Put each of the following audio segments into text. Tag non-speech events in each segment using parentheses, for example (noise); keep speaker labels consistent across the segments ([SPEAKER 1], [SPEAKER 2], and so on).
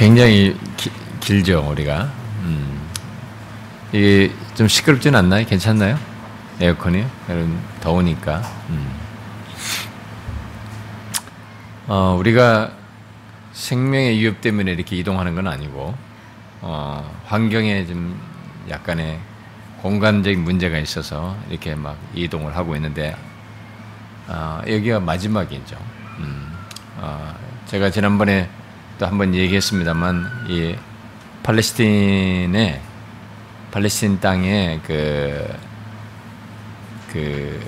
[SPEAKER 1] 굉장히 기, 길죠 우리가. 음. 이게 좀 시끄럽진 않나요? 괜찮나요? 에어컨이 여름 더우니까. 음. 어, 우리가 생명의 위협 때문에 이렇게 이동하는 건 아니고 어, 환경에 좀 약간의 공간적인 문제가 있어서 이렇게 막 이동을 하고 있는데 어, 여기가 마지막이죠. 음, 어, 제가 지난번에 또 한번 얘기했습니다만 이 팔레스틴의 팔레스틴 땅에 그, 그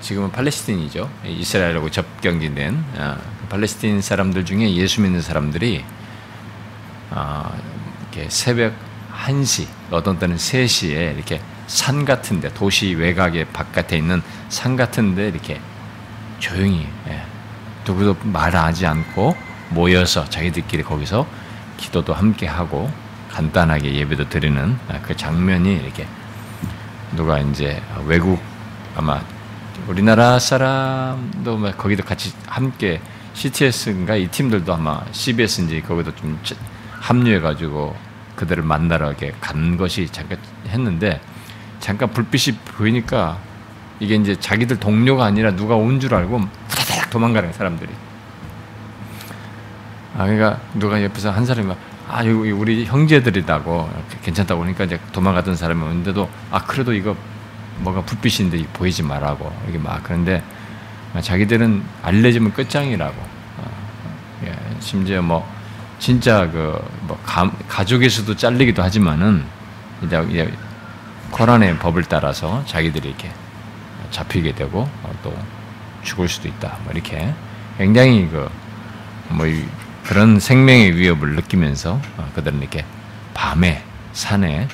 [SPEAKER 1] 지금은 팔레스틴이죠. 이스라엘하고 접경된 어, 팔레스틴 사람들 중에 예수 믿는 사람들이 어, 이렇게 새벽 1시, 어떤 때는 3시에 이렇게 산 같은데 도시 외곽의 바깥에 있는 산 같은데 이렇게 조용히 예, 누구도 말하지 않고 모여서 자기들끼리 거기서 기도도 함께 하고 간단하게 예배도 드리는 그 장면이 이렇게 누가 이제 외국 아마 우리나라 사람도 거기도 같이 함께 CTS인가 이 팀들도 아마 CBS인지 거기도 좀 합류해가지고 그들을 만나러 간 것이 잠깐 했는데 잠깐 불빛이 보이니까 이게 이제 자기들 동료가 아니라 누가 온 줄 알고 후다닥 도망가는 사람들이. 아, 그러니까 누가 옆에서 한 사람이 막, 아, 여기 우리 형제들이다고 괜찮다고 그러니까 이제 도망가던 사람이 오는데도 아, 그래도 이거 뭐가 불빛인데 보이지 말라고 이게 막 그런데 자기들은 알려지면 끝장이라고. 어, 예, 심지어 뭐 진짜 그뭐 가족에서도 잘리기도 하지만은 이제 코란의 법을 따라서 자기들이 이렇게 잡히게 되고 어, 또 죽을 수도 있다. 뭐 이렇게 굉장히 그 뭐 그런 생명의 위협을 느끼면서 어, 그들은 이렇게 밤에 산에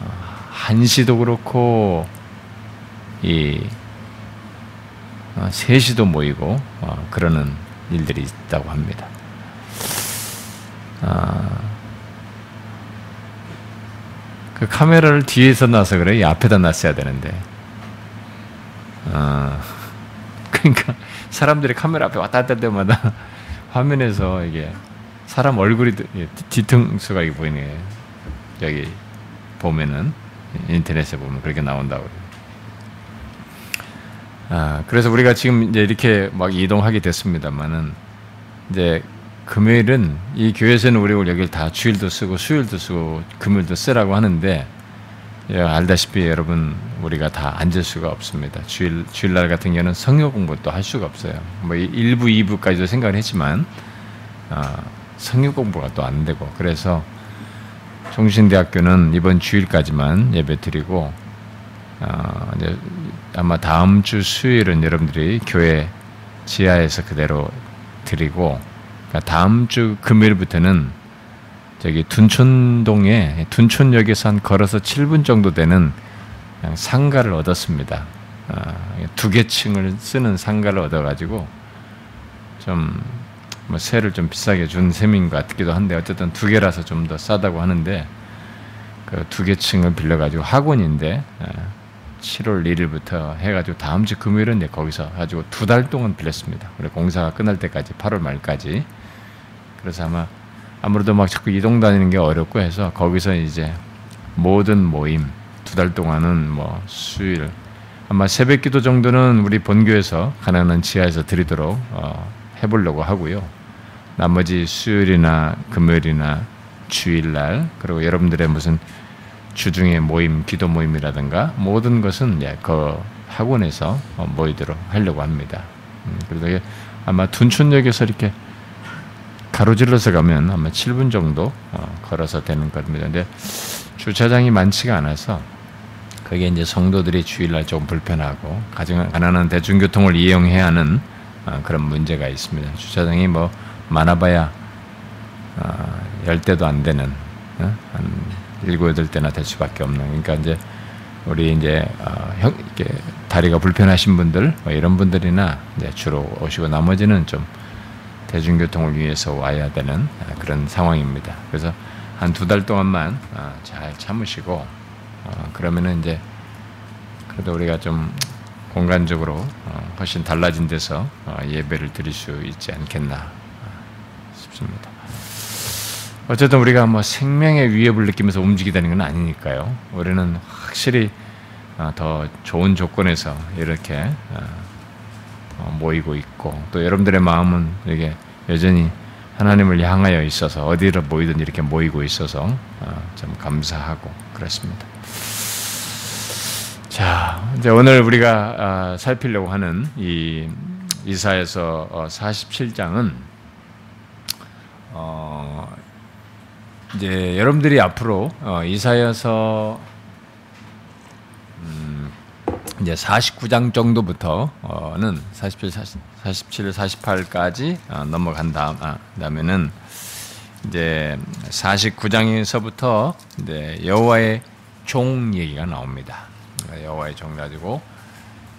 [SPEAKER 1] 어, 한시도 그렇고 이 세시도 모이고 그러는 일들이 있다고 합니다. 그 카메라를 뒤에서 놔서 그래. 앞에다 놨어야 되는데. 어, (laughs) 그러니까 사람들이 카메라 앞에 왔다 갔다 할 때마다 화면에서 이게 사람 얼굴이 뒤통수가 이게 보이네. 여기 보면은 인터넷에 보면 그렇게 나온다고. 아, 그래서 우리가 지금 이제 이렇게 막 이동하게 됐습니다만은 이제 금요일은 이 교회에서는 우리 여기를 다 주일도 쓰고 수요일도 쓰고 금요일도 쓰라고 하는데 예, 알다시피 여러분 우리가 다 앉을 수가 없습니다. 주일 주일날 같은 경우는 성역 공부도 할 수가 없어요. 뭐 1부, 2부까지도 생각을 했지만 어, 성역 공부가 또 안 되고 그래서 종신대학교는 이번 주일까지만 예배 드리고 어, 이제 아마 다음 주 수요일은 여러분들이 교회 지하에서 그대로 드리고 그러니까 다음 주 금요일부터는 저기 둔촌동에 둔촌역에서 한 걸어서 7분 정도 되는 상가를 얻었습니다. 아, 두개 층을 쓰는 상가를 얻어가지고 좀 뭐 세를 좀 비싸게 준 셈인 것 같기도 한데 어쨌든 두 개라서 좀 더 싸다고 하는데 그 두 개 층을 빌려가지고 학원인데 7월 1일부터 해가지고 다음 주 금요일은 거기서 가지고 두 달 동안 빌렸습니다. 그래 공사가 끝날 때까지 8월 말까지 그래서 아마 아무래도 막 자꾸 이동 다니는 게 어렵고 해서 거기서 이제 모든 모임 두 달 동안은 뭐 수일 아마 새벽 기도 정도는 우리 본교에서 가난한 지하에서 드리도록 어, 해보려고 하고요. 나머지 수요일이나 금요일이나 주일날 그리고 여러분들의 무슨 주중에 모임, 기도 모임이라든가 모든 것은 예, 그 학원에서 어, 모이도록 하려고 합니다. 음, 그래서 아마 둔촌역에서 이렇게 가로질러서 가면 아마 7분 정도 어, 걸어서 되는 겁니다. 근데 주차장이 많지가 않아서 그게 이제 성도들이 주일날 조금 불편하고 가정 가난한 대중교통을 이용해야 하는 어, 그런 문제가 있습니다. 주차장이 뭐 많아봐야 어, 열 대도 안 되는 한 일곱 여덟 대나 될 수밖에 없는. 그러니까 이제 우리 이제 형 이렇게 다리가 불편하신 분들 뭐 이런 분들이나 이제 주로 오시고 나머지는 좀 대중교통을 위해서 와야 되는 아, 그런 상황입니다. 그래서 한 두 달 동안만 아, 잘 참으시고 어, 그러면은 이제 그래도 우리가 좀 공간적으로 어, 훨씬 달라진 데서 어, 예배를 드릴 수 있지 않겠나 싶습니다. 어쨌든 우리가 뭐 생명의 위협을 느끼면서 움직이다는 건 아니니까요. 우리는 확실히 어, 더 좋은 조건에서 이렇게 모이고 있고 또 여러분들의 마음은 이게 여전히 하나님을 향하여 있어서 어디로 모이든 이렇게 모이고 있어서 좀 감사하고 그렇습니다. 자, 이제 오늘 우리가 살피려고 하는 이 이사에서 47장은 어 이제 여러분들이 앞으로 이사여서 이제 49장 정도부터는 47, 47, 48까지 넘어간 다음, 아, 다음에는 이제 49장에서부터 이제 여호와의 종 얘기가 나옵니다. 여호와의 종 가지고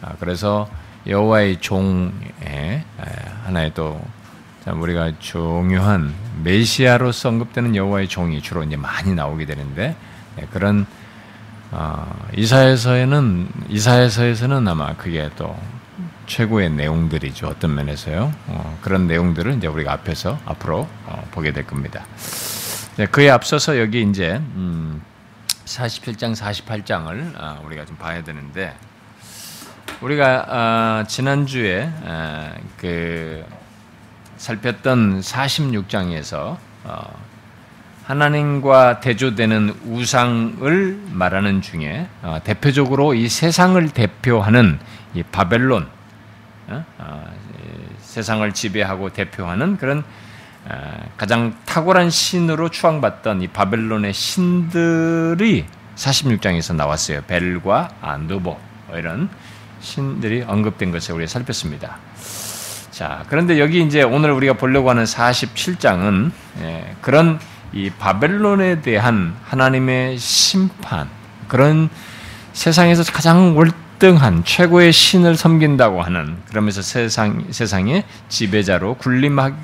[SPEAKER 1] 아, 그래서 여호와의 종의 하나의 또 우리가 중요한 메시아로서 언급되는 여호와의 종이 주로 이제 많이 나오게 되는데 예, 그런 어, 이사에서에는 이사에서에서는 아마 그게 또 최고의 내용들이죠 어떤 면에서요 어, 그런 내용들을 이제 우리가 앞에서 앞으로 어, 보게 될 겁니다. 네, 그에 앞서서 여기 이제 음, 47장 48장을 아, 우리가 좀 봐야 되는데 우리가 아, 지난 주에 아, 그 살폈던 46장에서 하나님과 대조되는 우상을 말하는 중에 어, 대표적으로 이 세상을 대표하는 이 바벨론, 어? 어, 세상을 지배하고 대표하는 그런 가장 탁월한 신으로 추앙받던 이 바벨론의 신들이 46장에서 나왔어요. 벨과 안두보 이런 신들이 언급된 것을 우리가 살폈습니다. 자, 그런데 여기 이제 오늘 우리가 보려고 하는 47장은 예, 그런 이 바벨론에 대한 하나님의 심판, 그런 세상에서 가장 월등한 최고의 신을 섬긴다고 하는 그러면서 세상 세상의 지배자로 군림하게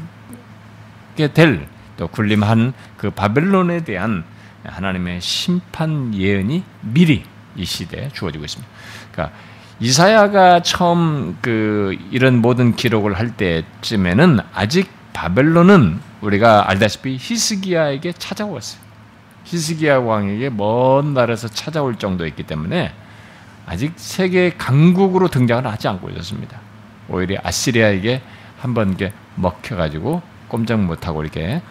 [SPEAKER 1] 될 또 군림한 그 바벨론에 대한 하나님의 심판 예언이 미리 이 시대에 주어지고 있습니다. 그러니까 이사야가 처음 그 이런 모든 기록을 할 때쯤에는 아직 바벨론은 우리가 알다시피 히스기야에게 찾아왔어요. 히스기야 왕에게 먼 나라에서 찾아올 정도였기 때문에 아직 세계 강국으로 등장을 하지 않고 있었습니다. 오히려 아시리아에게 한번 이게 먹혀가지고 꼼짝 못하고 이렇게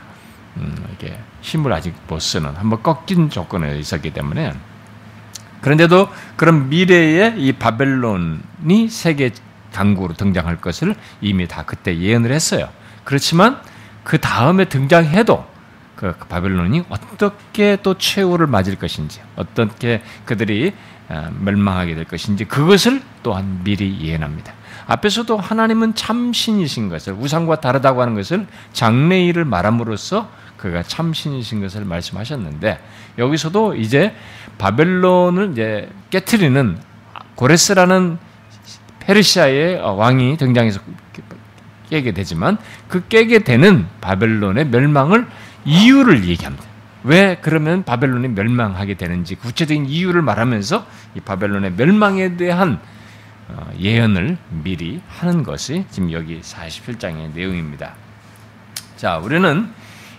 [SPEAKER 1] 음, 이렇게 힘을 아직 못 쓰는 한번 꺾인 조건에 있었기 때문에 그런데도 그런 미래에 이 바벨론이 세계 강국으로 등장할 것을 이미 다 그때 예언을 했어요. 그렇지만 그 다음에 등장해도 그 바벨론이 어떻게 또 최후를 맞을 것인지, 어떻게 그들이 어, 멸망하게 될 것인지 그것을 또한 미리 예언합니다. 앞에서도 하나님은 참신이신 것을 우상과 다르다고 하는 것을 장래일을 말함으로써 그가 참신이신 것을 말씀하셨는데 여기서도 이제 바벨론을 이제 깨트리는 고레스라는 페르시아의 왕이 등장해서 깨게 되지만 그 깨게 되는 바벨론의 멸망을 이유를 얘기합니다. 왜 그러면 바벨론이 멸망하게 되는지 구체적인 이유를 말하면서 이 바벨론의 멸망에 대한 어, 예언을 미리 하는 것이 지금 여기 47장의 내용입니다. 자, 우리는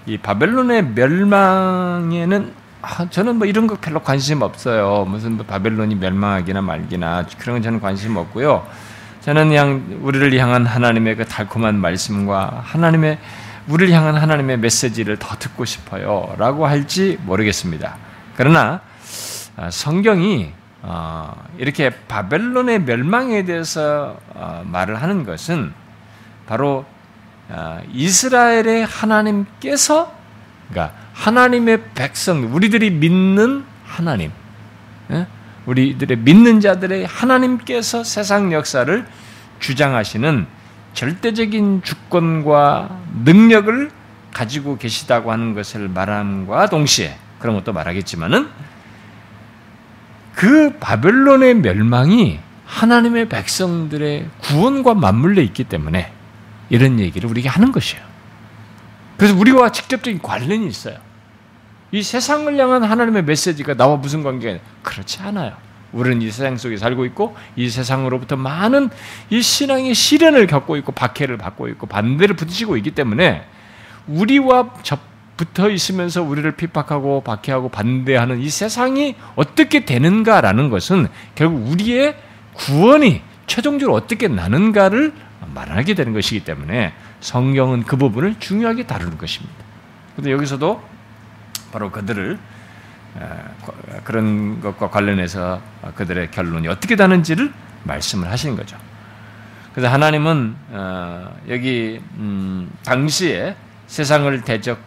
[SPEAKER 1] 이 바벨론의 멸망에는 아, 저는 뭐 이런 거 별로 관심 없어요. 무슨 뭐 바벨론이 멸망하기나 말기나 그런 건 저는 관심 없고요. 저는 그냥 우리를 향한 하나님의 그 달콤한 말씀과 하나님의 우리를 향한 하나님의 메시지를 더 듣고 싶어요라고 할지 모르겠습니다. 그러나 아, 성경이 어, 이렇게 바벨론의 멸망에 대해서 어, 말을 하는 것은 바로 어, 이스라엘의 하나님께서 그러니까 하나님의 백성 우리들이 믿는 하나님 예? 우리들의 믿는 자들의 하나님께서 세상 역사를 주장하시는 절대적인 주권과 능력을 가지고 계시다고 하는 것을 말함과 동시에 그런 것도 말하겠지만은 그 바벨론의 멸망이 하나님의 백성들의 구원과 맞물려 있기 때문에 이런 얘기를 우리에게 하는 것이에요. 그래서 우리와 직접적인 관련이 있어요. 이 세상을 향한 하나님의 메시지가 나와 무슨 관계가 그렇지 않아요. 우리는 이 세상 속에 살고 있고 이 세상으로부터 많은 이 신앙의 시련을 겪고 있고 박해를 받고 있고 반대를 부딪히고 있기 때문에 우리와 접, 붙어 있으면서 우리를 핍박하고 박해하고 반대하는 이 세상이 어떻게 되는가라는 것은 결국 우리의 구원이 최종적으로 어떻게 나는가를 말하게 되는 것이기 때문에 성경은 그 부분을 중요하게 다루는 것입니다. 근데 여기서도 바로 그들을 그런 것과 관련해서 그들의 결론이 어떻게 다는지를 말씀을 하시는 거죠. 그래서 하나님은 어, 여기 음, 당시에 세상을 대적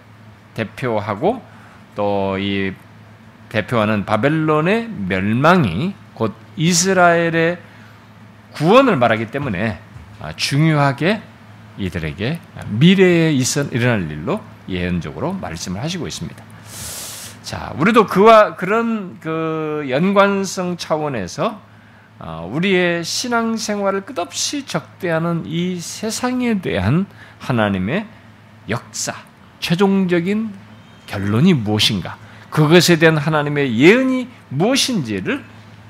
[SPEAKER 1] 대표하고 또 이 대표하는 바벨론의 멸망이 곧 이스라엘의 구원을 말하기 때문에 아, 중요하게 이들에게 미래에 일어날 일로 예언적으로 말씀을 하시고 있습니다. 자, 우리도 그와 그런 그 연관성 차원에서 어, 우리의 신앙 생활을 끝없이 적대하는 이 세상에 대한 하나님의 역사, 최종적인 결론이 무엇인가, 그것에 대한 하나님의 예언이 무엇인지를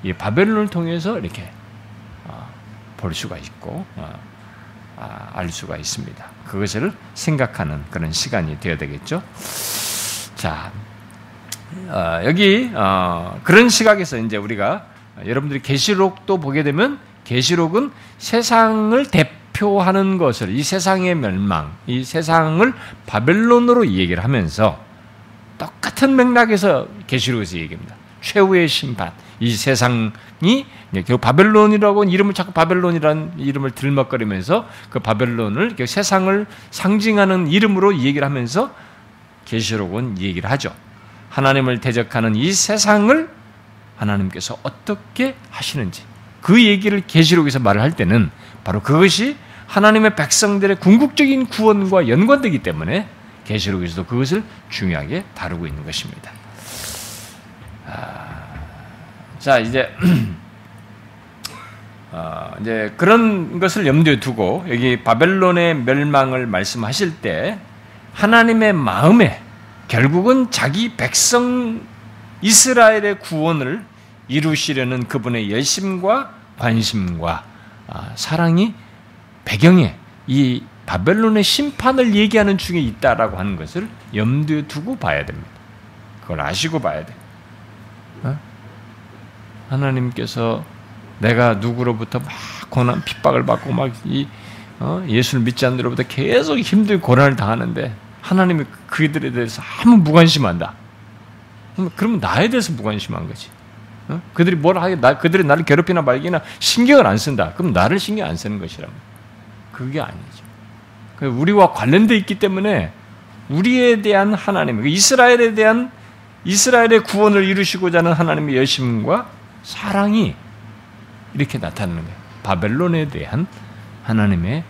[SPEAKER 1] 이 바벨론을 통해서 이렇게 어, 볼 수가 있고 어, 아, 알 수가 있습니다. 그것을 생각하는 그런 시간이 되어야 되겠죠. 자, 여기 그런 시각에서 이제 우리가 여러분들이 계시록도 보게 되면 계시록은 세상을 대표하는 것을 이 세상의 멸망, 이 세상을 바벨론으로 얘기를 하면서 똑같은 맥락에서 계시록에서 얘기합니다. 최후의 심판, 이 세상이 결국 바벨론이라고 이름을 자꾸 바벨론이라는 이름을 들먹거리면서 그 바벨론을 세상을 상징하는 이름으로 얘기를 하면서 계시록은 얘기를 하죠. 하나님을 대적하는 이 세상을 하나님께서 어떻게 하시는지 그 얘기를 계시록에서 말을 할 때는 바로 그것이 하나님의 백성들의 궁극적인 구원과 연관되기 때문에 계시록에서도 그것을 중요하게 다루고 있는 것입니다. 아, 자 이제 어, (clears throat) 이제 그런 것을 염두에 두고 여기 바벨론의 멸망을 말씀하실 때 하나님의 마음에 결국은 자기 백성 이스라엘의 구원을 이루시려는 그분의 열심과 관심과 아, 사랑이 배경에 이 바벨론의 심판을 얘기하는 중에 있다라고 하는 것을 염두에 두고 봐야 됩니다. 그걸 아시고 봐야 돼. 어? 하나님께서 내가 누구로부터 막 고난 핍박을 받고 막이 어? 예수를 믿지 않는 데로부터 계속 힘든 고난을 당하는데 하나님이 그들에 대해서 아무 무관심한다. 그러면 나에 대해서 무관심한 거지. 어? 그들이 뭘 하게, 나, 그들이 나를 괴롭히나 말기나 신경을 안 쓴다. 그럼 나를 신경 안 쓰는 것이라고. 그게 아니죠. 그 우리와 관련돼 있기 때문에 우리에 대한 하나님, 그 이스라엘에 대한 이스라엘의 구원을 이루시고자 하는 하나님의 열심과 사랑이 이렇게 나타나는 거예요. 바벨론에 대한 하나님의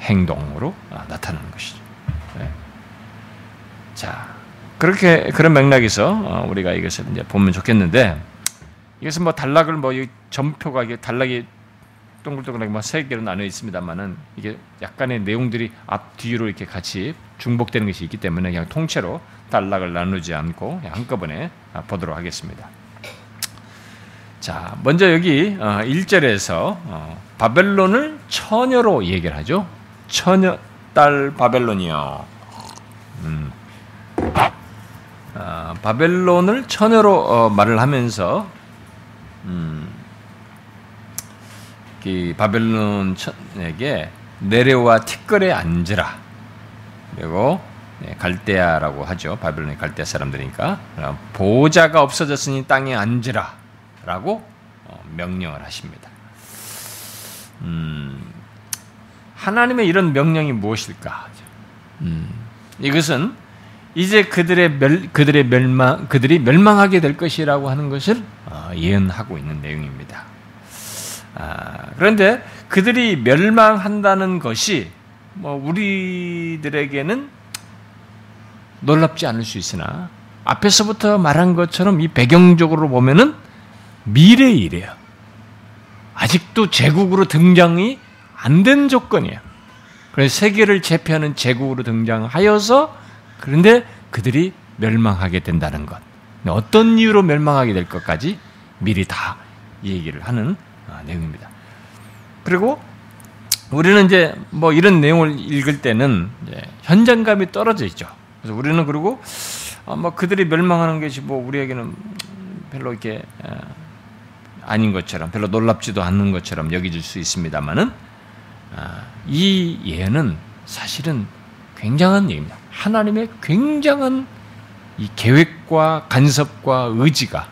[SPEAKER 1] 행동으로 아, 나타나는 것이죠. 네. 자, 그렇게 그런 맥락에서 어, 우리가 이것을 이제 보면 좋겠는데 이것은 뭐 단락을 뭐 점표가 이게 단락이 동글동글하게 뭐세 개로 나눠 있습니다만은 이게 약간의 내용들이 앞 뒤로 이렇게 같이 중복되는 것이 있기 때문에 그냥 통째로 단락을 나누지 않고 한꺼번에 아, 보도록 하겠습니다. 자, 먼저 여기 1절에서 어, 어, 바벨론을 처녀로 얘기를 하죠. 처녀 딸 바벨론이요. 음. 아, 바벨론을 처녀로 어, 말을 하면서 음, 이 바벨론에게 내려와 티끌에 앉으라. 그리고 네, 갈대아라고 하죠. 바벨론의 갈대아 사람들이니까 보호자가 없어졌으니 땅에 앉으라. 라고 어, 명령을 하십니다. 음, 하나님의 이런 명령이 무엇일까? 음, 이것은 이제 그들의 멸, 그들의 멸망, 그들이 멸망하게 될 것이라고 하는 것을 어, 예언하고 있는 내용입니다. 아, 그런데 그들이 멸망한다는 것이 뭐 우리들에게는 놀랍지 않을 수 있으나 앞에서부터 말한 것처럼 이 배경적으로 보면은 미래의 일이에요. 아직도 제국으로 등장이 안 된 조건이에요. 그래서 세계를 제패하는 제국으로 등장하여서 그런데 그들이 멸망하게 된다는 것. 어떤 이유로 멸망하게 될 것까지 미리 다 얘기를 하는 아, 내용입니다. 그리고 우리는 이제 뭐 이런 내용을 읽을 때는 현장감이 떨어져 있죠. 그래서 우리는 그리고 아, 뭐 그들이 멸망하는 것이 뭐 우리에게는 별로 이렇게 아닌 것처럼 별로 놀랍지도 않는 것처럼 여겨질 수 있습니다만은 아, 이 예는 사실은 굉장한 예입니다. 하나님의 굉장한 이 계획과 간섭과 의지가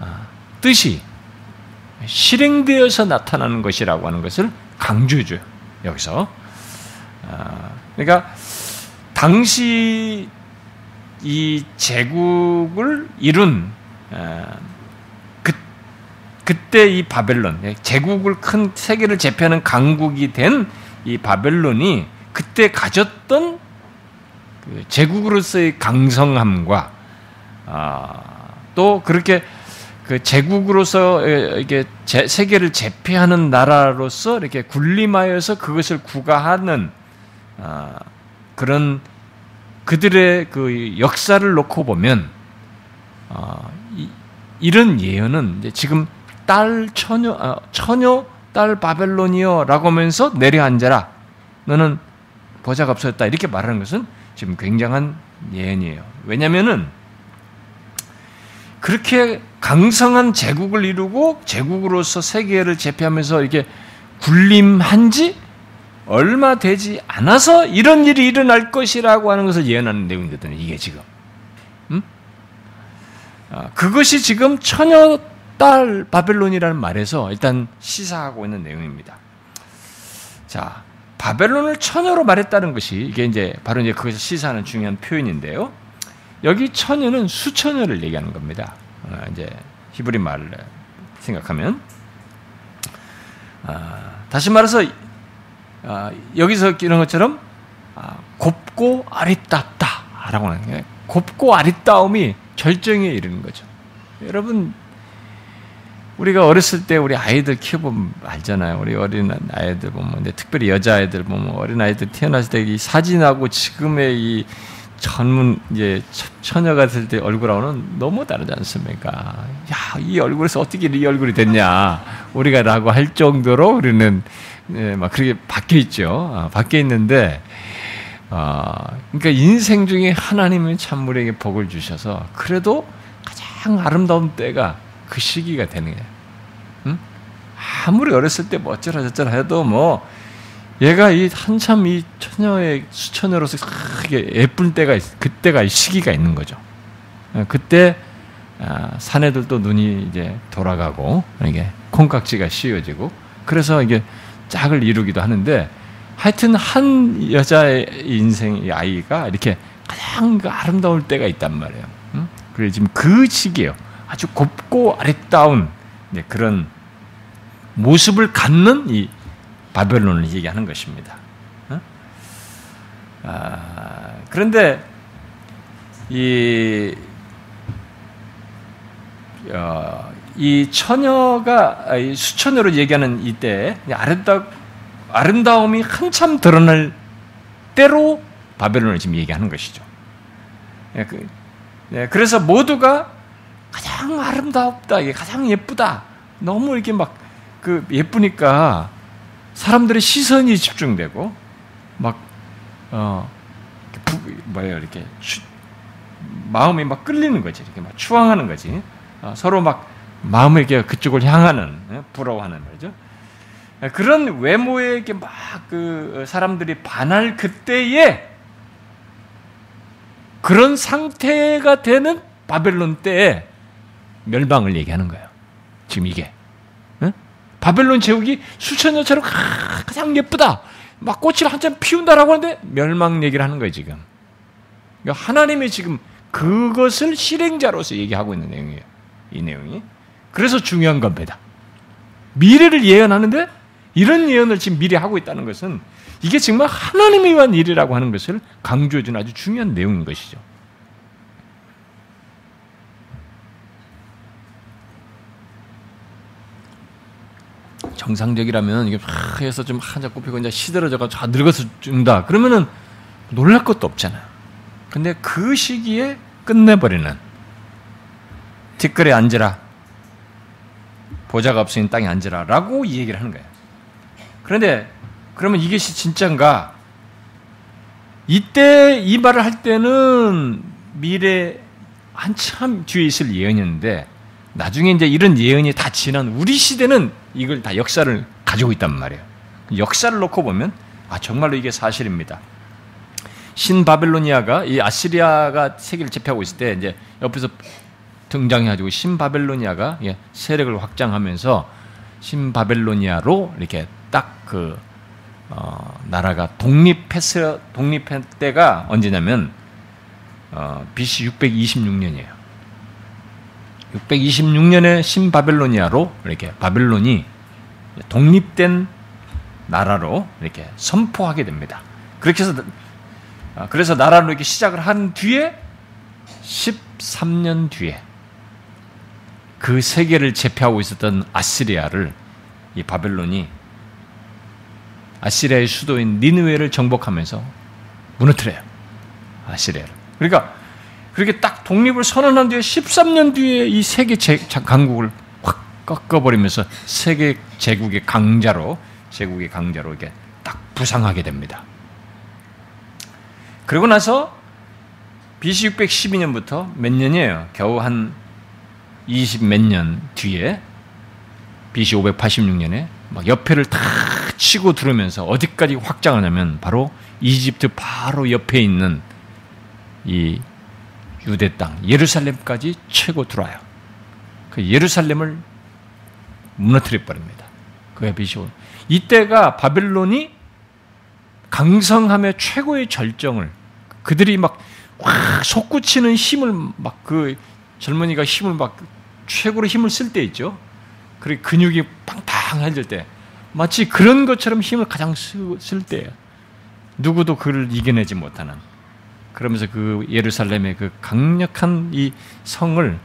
[SPEAKER 1] 아, 뜻이 실행되어서 나타나는 것이라고 하는 것을 강조해줘요. 여기서 아, 그러니까 당시 이 제국을 이룬 그 그때 이 바벨론 예, 제국을 큰 세계를 제패하는 강국이 된 이 바벨론이 그때 가졌던 그 제국으로서의 강성함과 아, 또 그렇게 그 제국으로서 이게 세계를 제패하는 나라로서 이렇게 군림하여서 그것을 구가하는 아, 그런 그들의 그 역사를 놓고 보면 어, 이, 런 예언은 지금 딸 처녀 아, 처녀 딸 바벨론이여라고 하면서 내려앉아라. 너는 보자가 없었다. 이렇게 말하는 것은 지금 굉장한 예언이에요. 왜냐하면은 그렇게 강성한 제국을 이루고 제국으로서 세계를 제패하면서 이렇게 군림한 지 얼마 되지 않아서 이런 일이 일어날 것이라고 하는 것을 예언하는 내용이거든요. 이게 지금. 음? 아, 그것이 지금 처녀 딸 바벨론이라는 말에서 일단 시사하고 있는 내용입니다. 자, 바벨론을 처녀로 말했다는 것이 이게 이제 바로 이제 그것을 시사하는 중요한 표현인데요. 여기 처녀는 수처녀를 얘기하는 겁니다. 아, 이제 히브리 말을 생각하면 아, 다시 말해서 아, 여기서 이런 것처럼 아, 곱고 아리따다라고 하는 게 곱고 아리따움이 절정에 이르는 거죠. 여러분 우리가 어렸을 때 우리 아이들 키워보면 알잖아요. 우리 어린 아이들 보면, 근데 특별히 여자 아이들 보면 어린 아이들 태어났을 때 이 사진하고 지금의 이 전문 이제 처녀가 됐을 때 얼굴하고는 너무 다르지 않습니까? 야, 이 얼굴에서 어떻게 이 얼굴이 됐냐? 우리가라고 할 정도로 우리는 예, 막 그렇게 바뀌어 있죠. 아, 바뀌어 있는데, 아, 그러니까 인생 중에 하나님은 참 우리에게 복을 주셔서 그래도 가장 아름다운 때가 그 시기가 되는 거예요. 응? 아무리 어렸을 때 뭐 어쩌라 저쩌라 해도 뭐 얘가 이 한참 이 처녀의 수처녀로서 크게 예쁜 때가 그때가 시기가 있는 거죠. 어, 그때 아, 사내들도 눈이 이제 돌아가고 이게 콩깍지가 씌워지고 그래서 이게 짝을 이루기도 하는데 하여튼 한 여자의 인생 의 아이가 이렇게 가장 그 아름다울 때가 있단 말이에요. 응? 그래 지금 그 시기예요. 아주 곱고 아름다운 그런 모습을 갖는 이 바벨론을 얘기하는 것입니다. 어? 아, 그런데 이, 어, 이 처녀가 수처녀로 얘기하는 이때 아름다 아름다움이 한참 드러날 때로 바벨론을 지금 얘기하는 것이죠. 예, 그, 예, 그래서 모두가 가장 아름답다, 가장 예쁘다. 너무 이렇게 막 그 예쁘니까 사람들의 시선이 집중되고 막 어, 뭐예요 이렇게 추, 마음이 막 끌리는 거지 이렇게 막 추앙하는 거지 어, 서로 막 마음을 이렇게 그쪽을 향하는 예, 부러워하는 거죠. 예, 그런 외모에게 막 그 사람들이 반할 그때에 그런 상태가 되는 바벨론 때에 멸망을 얘기하는 거예요. 지금 이게 바벨론 제국이 수천 년처럼 가장 예쁘다. 막 꽃을 한참 피운다라고 하는데 멸망 얘기를 하는 거예요, 지금. 그러니까 하나님이 지금 그것을 실행자로서 얘기하고 있는 내용이에요. 이 내용이. 그래서 중요한 겁니다. 미래를 예언하는데 이런 예언을 지금 미리 하고 있다는 것은 이게 정말 하나님이 위한 일이라고 하는 것을 강조해주는 아주 중요한 내용인 것이죠. 정상적이라면 이게 막 해서 좀 한자 꼽히고 이제 시들어져가지고 늙어서 죽는다. 그러면은 놀랄 것도 없잖아요. 근데 그 시기에 끝내버리는 뒷글에 앉으라. 보자가 없으니 땅에 앉으라. 라고 이 얘기를 하는 거예요. 그런데 그러면 이것이 진짠가? 이때 이 말을 할 때는 미래 한참 뒤에 있을 예언인데 나중에 이제 이런 예언이 다 지난 우리 시대는 이걸 다 역사를 가지고 있단 말이에요. 역사를 놓고 보면 아 정말로 이게 사실입니다. 신바벨로니아가 이 아시리아가 세계를 제패하고 있을 때 이제 옆에서 등장해가지고 신바벨로니아가 세력을 확장하면서 신바벨로니아로 이렇게 딱그 어, 나라가 독립했어 독립할 때가 언제냐면 어, BC 626년이에요. 626년에 신바벨로니아로 이렇게 바벨론이 독립된 나라로 이렇게 선포하게 됩니다. 그렇게 해서 아, 그래서 나라로 이렇게 시작을 한 뒤에 13년 뒤에 그 세계를 제패하고 있었던 아시리아를 이 바벨론이 아시리아의 수도인 니느웨를 정복하면서 무너뜨려요. 아시리아를. 그러니까 그렇게 딱 독립을 선언한 뒤에 13년 뒤에 이 세계 강국을 확 꺾어버리면서 세계 제국의 강자로 제국의 강자로 이게 딱 부상하게 됩니다. 그러고 나서 BC 612년부터 몇 년이에요? 겨우 한 20 몇 년 뒤에 BC 586년에 막 옆에를 다 치고 들으면서 어디까지 확장하냐면 바로 이집트 바로 옆에 있는 이 유대 땅 예루살렘까지 최고 들어와요. 그 예루살렘을 무너뜨려 버립니다. 그게 비시오. 이때가 바벨론이 강성함의 최고의 절정을 그들이 막 솟구치는 힘을 막 그 젊은이가 힘을 막 최고로 힘을 쓸 때 있죠. 그리고 근육이 팡팡해질 때 마치 그런 것처럼 힘을 가장 쓸 때예요. 누구도 그를 이겨내지 못하는 그러면서 그 예루살렘의 그 강력한 이 성을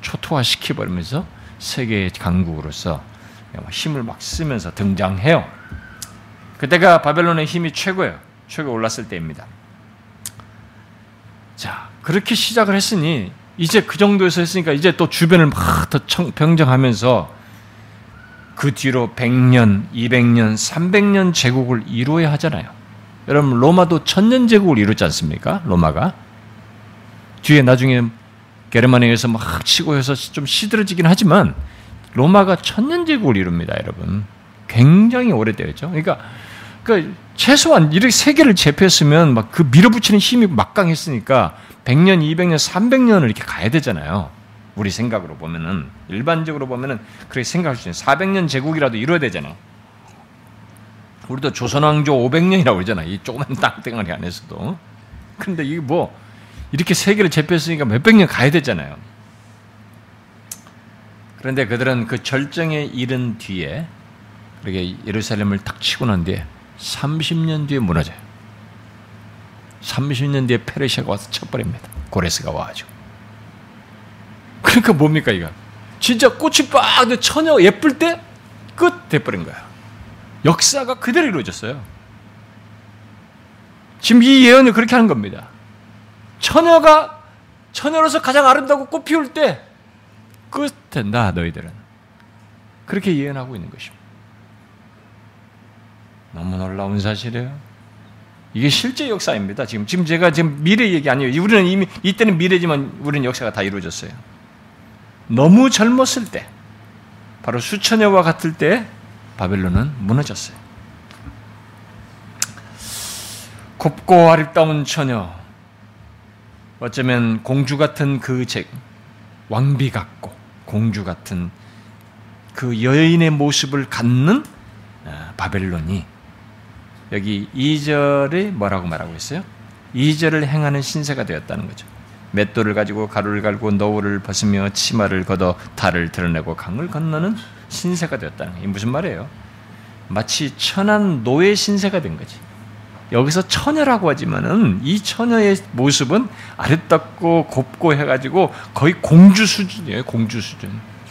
[SPEAKER 1] 초토화시켜 버리면서 세계의 강국으로서 힘을 막 쓰면서 등장해요. 그때가 바벨론의 힘이 최고예요. 최고 올랐을 때입니다. 자, 그렇게 시작을 했으니 이제 그 정도에서 했으니까 이제 또 주변을 막 더 평정하면서 그 뒤로 100년, 200년, 300년 제국을 이루어야 하잖아요. 여러분 로마도 천년 제국을 이뤘지 않습니까? 로마가 뒤에 나중에 게르만에서 막 치고 해서 좀 시들어지긴 하지만 로마가 천년 제국을 이룹니다, 여러분. 굉장히 오래되었죠. 그러니까 그 최소한 이렇게 세계를 제패했으면 막 그 밀어붙이는 힘이 막강했으니까 100년, 200년, 300년을 이렇게 가야 되잖아요. 우리 생각으로 보면은 일반적으로 보면은 그렇게 생각할 수 있는 400년 제국이라도 이뤄야 되잖아요. 우리도 조선왕조 500년이라고 그러잖아. 이 조그만 땅덩어리 안에서도. 근데 이게 뭐, 이렇게 세계를 제패했으니까 몇백 년 가야 되잖아요. 그런데 그들은 그 절정에 이른 뒤에, 그렇게 예루살렘을 탁 치고 난 뒤에, 30년 뒤에 무너져요. 30년 뒤에 페르시아가 와서 쳐버립니다. 고레스가 와가지고. 그러니까 뭡니까, 이거? 진짜 꽃이 빡, 처녀 예쁠 때 끝 돼버린 거야. 역사가 그대로 이루어졌어요. 지금 이 예언을 그렇게 하는 겁니다. 처녀가 처녀로서 가장 아름다고 꽃 피울 때나 너희들은 그렇게 예언하고 있는 것입니다. 너무 놀라운 사실이에요. 이게 실제 역사입니다. 지금 지금 제가 지금 미래 얘기 아니에요. 우리는 이미 이때는 미래지만 우리는 역사가 다 이루어졌어요. 너무 젊었을 때, 바로 수천여와 같을 때 바벨론은 무너졌어요. 곱고 아름다운 처녀, 어쩌면 공주 같은 그 책, 왕비 같고 공주 같은 그 여인의 모습을 갖는 아, 바벨론이 여기 2절에 뭐라고 말하고 있어요? 2절을 행하는 신세가 되었다는 거죠. 맷돌을 가지고 가루를 갈고 너울을 벗으며 치마를 걷어 달을 드러내고 강을 건너는 신세가 되었다는 게 무슨 말이에요? 마치 천한 노예 신세가 된 거지. 여기서 처녀라고 하지만은 이 처녀의 모습은 아름답고 곱고 해가지고 거의 공주 수준이에요. 공주 수준.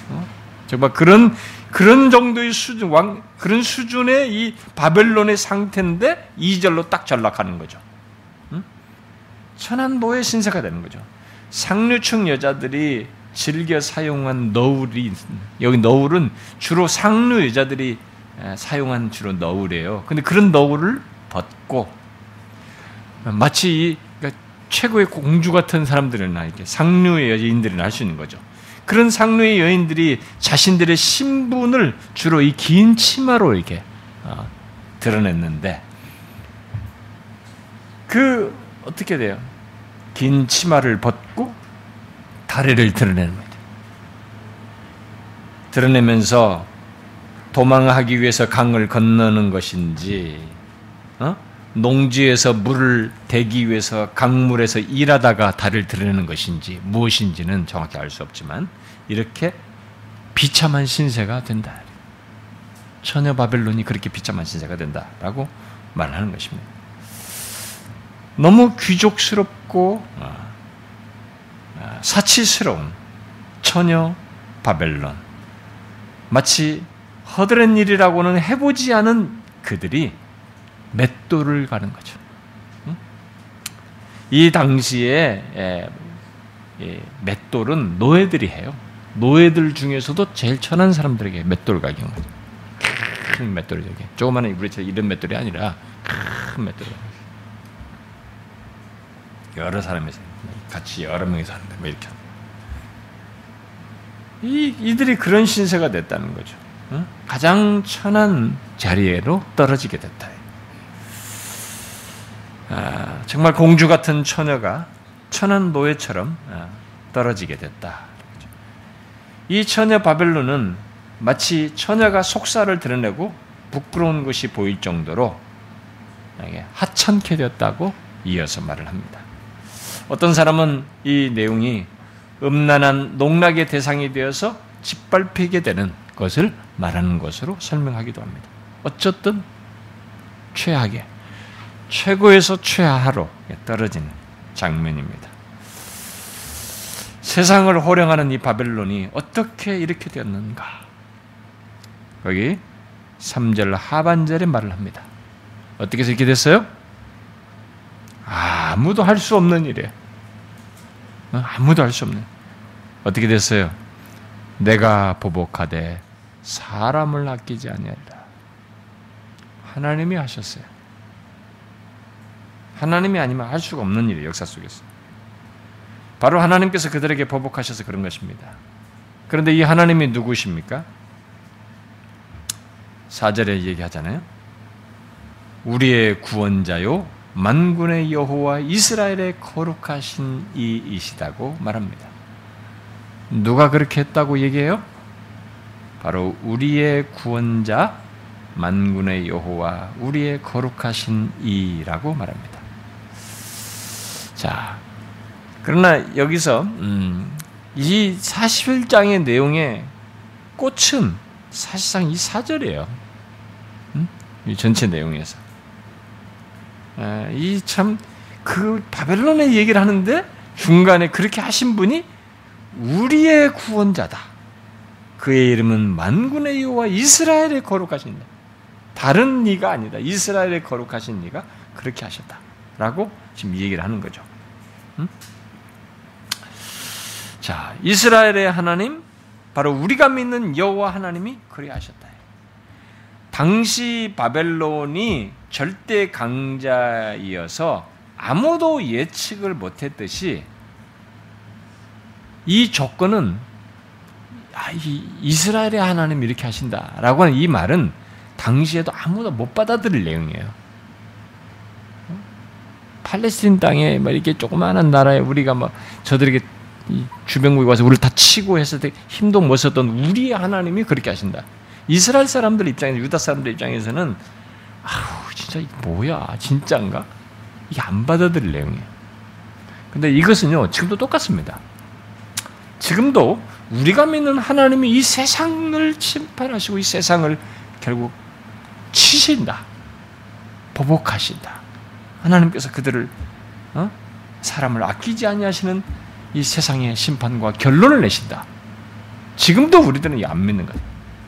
[SPEAKER 1] 어? 정말 그런 그런 정도의 수준, 왕 그런 수준의 이 바벨론의 상태인데 이절로 딱 전락하는 거죠. 응? 노예 신세가 되는 거죠. 상류층 여자들이 즐겨 사용한 너울이 여기 너울은 주로 상류 여자들이 사용한 주로 너울이에요. 근데 그런 너울을 벗고 마치 이 그러니까 최고의 공주 같은 사람들이나 이렇게 상류의 여인들이나 할수 있는 거죠. 그런 상류의 여인들이 자신들의 신분을 주로 이 긴 치마로 이렇게 어, 드러냈는데 그 어떻게 돼요? 긴 치마를 벗고 다리를 드러내는 거죠. 드러내면서 도망하기 위해서 강을 건너는 것인지, 어? 농지에서 물을 대기 위해서 강물에서 일하다가 다리를 드러내는 것인지 무엇인지는 정확히 알 수 없지만 이렇게 비참한 신세가 된다. 처녀 바벨론이 그렇게 비참한 신세가 된다라고 말하는 것입니다. 너무 귀족스럽고 어, 어, 사치스러운 처녀 바벨론. 마치 허드렛 일이라고는 해보지 않은 그들이 맷돌을 가는 거죠. 이 당시에 맷돌은 노예들이 해요. 노예들 중에서도 제일 천한 사람들에게 맷돌 가격 거죠. 큰 맷돌이 저게 조그마한 우리처럼 이런 맷돌이 아니라 큰 맷돌. 여러 사람이 같이 여러 명이 사는데 뭐 이렇게. 이 이들이 그런 신세가 됐다는 거죠. 가장 천한 자리로 떨어지게 됐다. 아, 정말 공주 같은 처녀가 천한 노예처럼 아, 떨어지게 됐다. 이 처녀 바벨론은 마치 처녀가 속살을 드러내고 부끄러운 것이 보일 정도로 하찮게 되었다고 이어서 말을 합니다. 어떤 사람은 이 내용이 음란한 농락의 대상이 되어서 짓밟히게 되는 것을 말하는 것으로 설명하기도 합니다. 어쨌든 최악의 최고에서 최하로 떨어지는 장면입니다. 세상을 호령하는 이 바벨론이 어떻게 이렇게 되었는가? 거기 3절 하반절에 말을 합니다. 어떻게 이렇게 됐어요? 아무도 할 수 없는 일이에요. 어? 아무도 할 수 없는. 어떻게 됐어요? 내가 보복하되 사람을 아끼지 아니하리라. 하나님이 하셨어요. 하나님이 아니면 할 수가 없는 일이에요, 역사 속에서. 바로 하나님께서 그들에게 보복하셔서 그런 것입니다. 그런데 이 하나님이 누구십니까? 4절에 얘기하잖아요. 우리의 구원자요, 만군의 여호와 이스라엘의 거룩하신 이이시다고 말합니다. 누가 그렇게 했다고 얘기해요? 바로 우리의 구원자, 만군의 여호와, 우리의 거룩하신 이라고 말합니다. 자, 그러나 여기서 음, 이 41장의 내용의 꽃은 사실상 이 사절이에요. 음? 이 전체 내용에서. 아, 이참 그 바벨론의 얘기를 하는데 중간에 그렇게 하신 분이 우리의 구원자다. 그의 이름은 만군의 여호와 이스라엘의 거룩하신 다른 이가 아니다. 이스라엘의 거룩하신 이가 그렇게 하셨다 라고 지금 얘기를 하는 거죠. 음? 자, 이스라엘의 하나님 바로 우리가 믿는 여호와 하나님이 그리 하셨다. 당시 바벨론이 절대 강자이어서 아무도 예측을 못했듯이 이 조건은 아, 이 이스라엘의 하나님 이렇게 하신다라고 하는 이 말은 당시에도 아무도 못 받아들일 내용이에요. 팔레스틴 땅에 막 이렇게 조그마한 나라에 우리가 막 저들에게 주변국에 와서 우리를 다 치고 했을 때 힘도 못 썼던 우리의 하나님이 그렇게 하신다. 이스라엘 사람들 입장에서 유다 사람들 입장에서는 아우 진짜 뭐야 진짜인가 이게 안 받아들일 내용이에요. 근데 이것은요 지금도 똑같습니다. 지금도 우리가 믿는 하나님이 이 세상을 심판하시고 이 세상을 결국 치신다. 보복하신다. 하나님께서 그들을 어? 사람을 아끼지 아니하시는 이 세상의 심판과 결론을 내신다. 지금도 우리들은 안 믿는 거예요.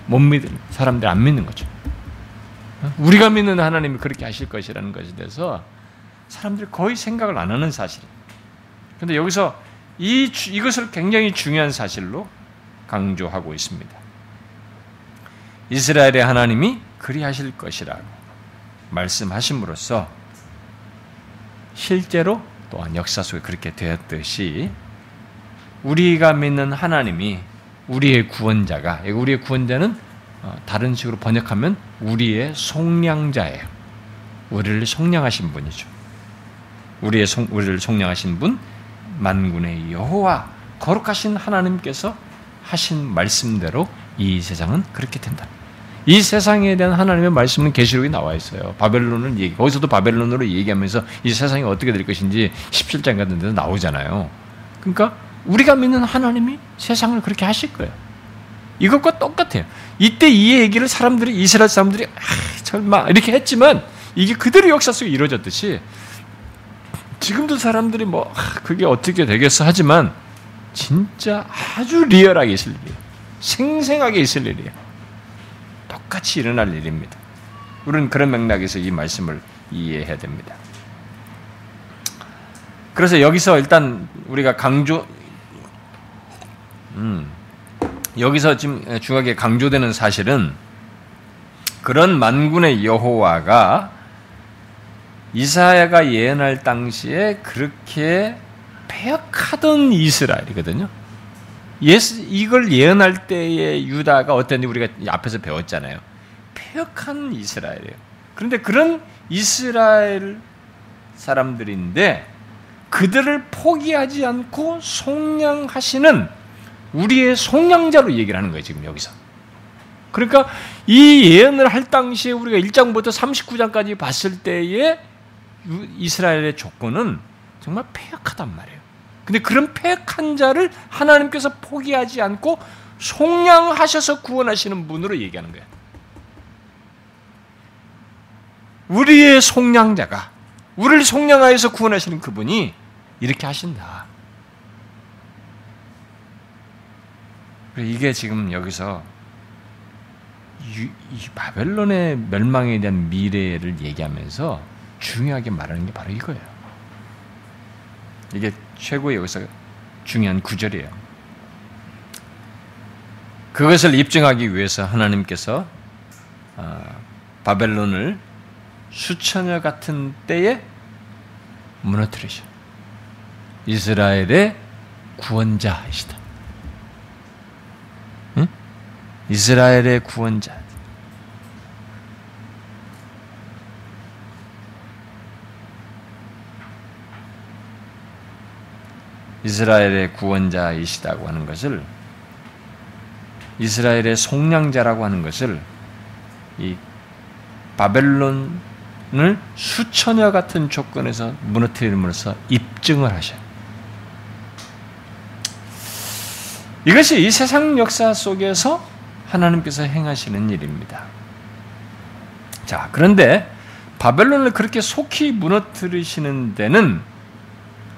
[SPEAKER 1] 못 믿는 사람들 안 믿는 거죠. 어? 우리가 믿는 하나님이 그렇게 하실 것이라는 것에 대해서 사람들이 거의 생각을 안 하는 사실이에요. 근데 여기서 이, 이것을 굉장히 중요한 사실로 강조하고 있습니다. 이스라엘의 하나님이 그리하실 것이라고 말씀하심으로써 실제로 또한 역사 속에 그렇게 되었듯이 우리가 믿는 하나님이 우리의 구원자가 우리의 구원자는 어, 다른 식으로 번역하면 우리의 속량자예요. 우리를 속량하신 분이죠. 우리의 송, 우리를 속량하신 분 만군의 여호와 거룩하신 하나님께서 하신 말씀대로 이 세상은 그렇게 된다. 이 세상에 대한 하나님의 말씀은 계시록에 나와 있어요. 바벨론을 얘기, 거기서도 바벨론으로 얘기하면서 이 세상이 어떻게 될 것인지 17장 같은 데서 나오잖아요. 그러니까 우리가 믿는 하나님이 세상을 그렇게 하실 거예요. 이것과 똑같아요. 이때 이 얘기를 사람들이 이스라엘 사람들이 아, 설마 이렇게 했지만 이게 그대로 역사 속에 이루어졌듯이 지금도 사람들이 뭐 아, 그게 어떻게 되겠어 하지만 진짜 아주 리얼하게 있을 일이에요. 생생하게 있을 일이에요. 똑같이 일어날 일입니다. 우리는 그런 맥락에서 이 말씀을 이해해야 됩니다. 그래서 여기서 일단 우리가 강조, 음, 여기서 지금 중요하게 강조되는 사실은 그런 만군의 여호와가 이사야가 예언할 당시에 그렇게 패역하던 이스라엘이거든요. yes, 이걸 예언할 때의 유다가 어땠는지 우리가 앞에서 배웠잖아요. 패역한 이스라엘이에요. 그런데 그런 이스라엘 사람들인데 그들을 포기하지 않고 속량하시는 우리의 속량자로 얘기를 하는 거예요, 지금 여기서. 그러니까 이 예언을 할 당시에 우리가 1장부터 39장까지 봤을 때의 이스라엘의 조건은 정말 폐역하단 말이에요. 근데 그런 폐역한 자를 하나님께서 포기하지 않고 속량하셔서 구원하시는 분으로 얘기하는 거예요. 우리의 속량자가 우리를 속량하여서 구원하시는 그분이 이렇게 하신다. 이게 지금 여기서 이 바벨론의 멸망에 대한 미래를 얘기하면서 중요하게 말하는 게 바로 이거예요. 이게 최고의 여기서 중요한 구절이에요. 그것을 입증하기 위해서 하나님께서 아, 바벨론을 수천여 같은 때에 무너뜨리셔. 이스라엘의 구원자이시다. 응? 이스라엘의 구원자. 이스라엘의 구원자이시다고 하는 것을 이스라엘의 속량자라고 하는 것을 이 바벨론을 수천여 같은 조건에서 무너뜨림으로써 입증을 하셔요. 이것이 이 세상 역사 속에서 하나님께서 행하시는 일입니다. 자, 그런데 바벨론을 그렇게 속히 무너뜨리시는 데는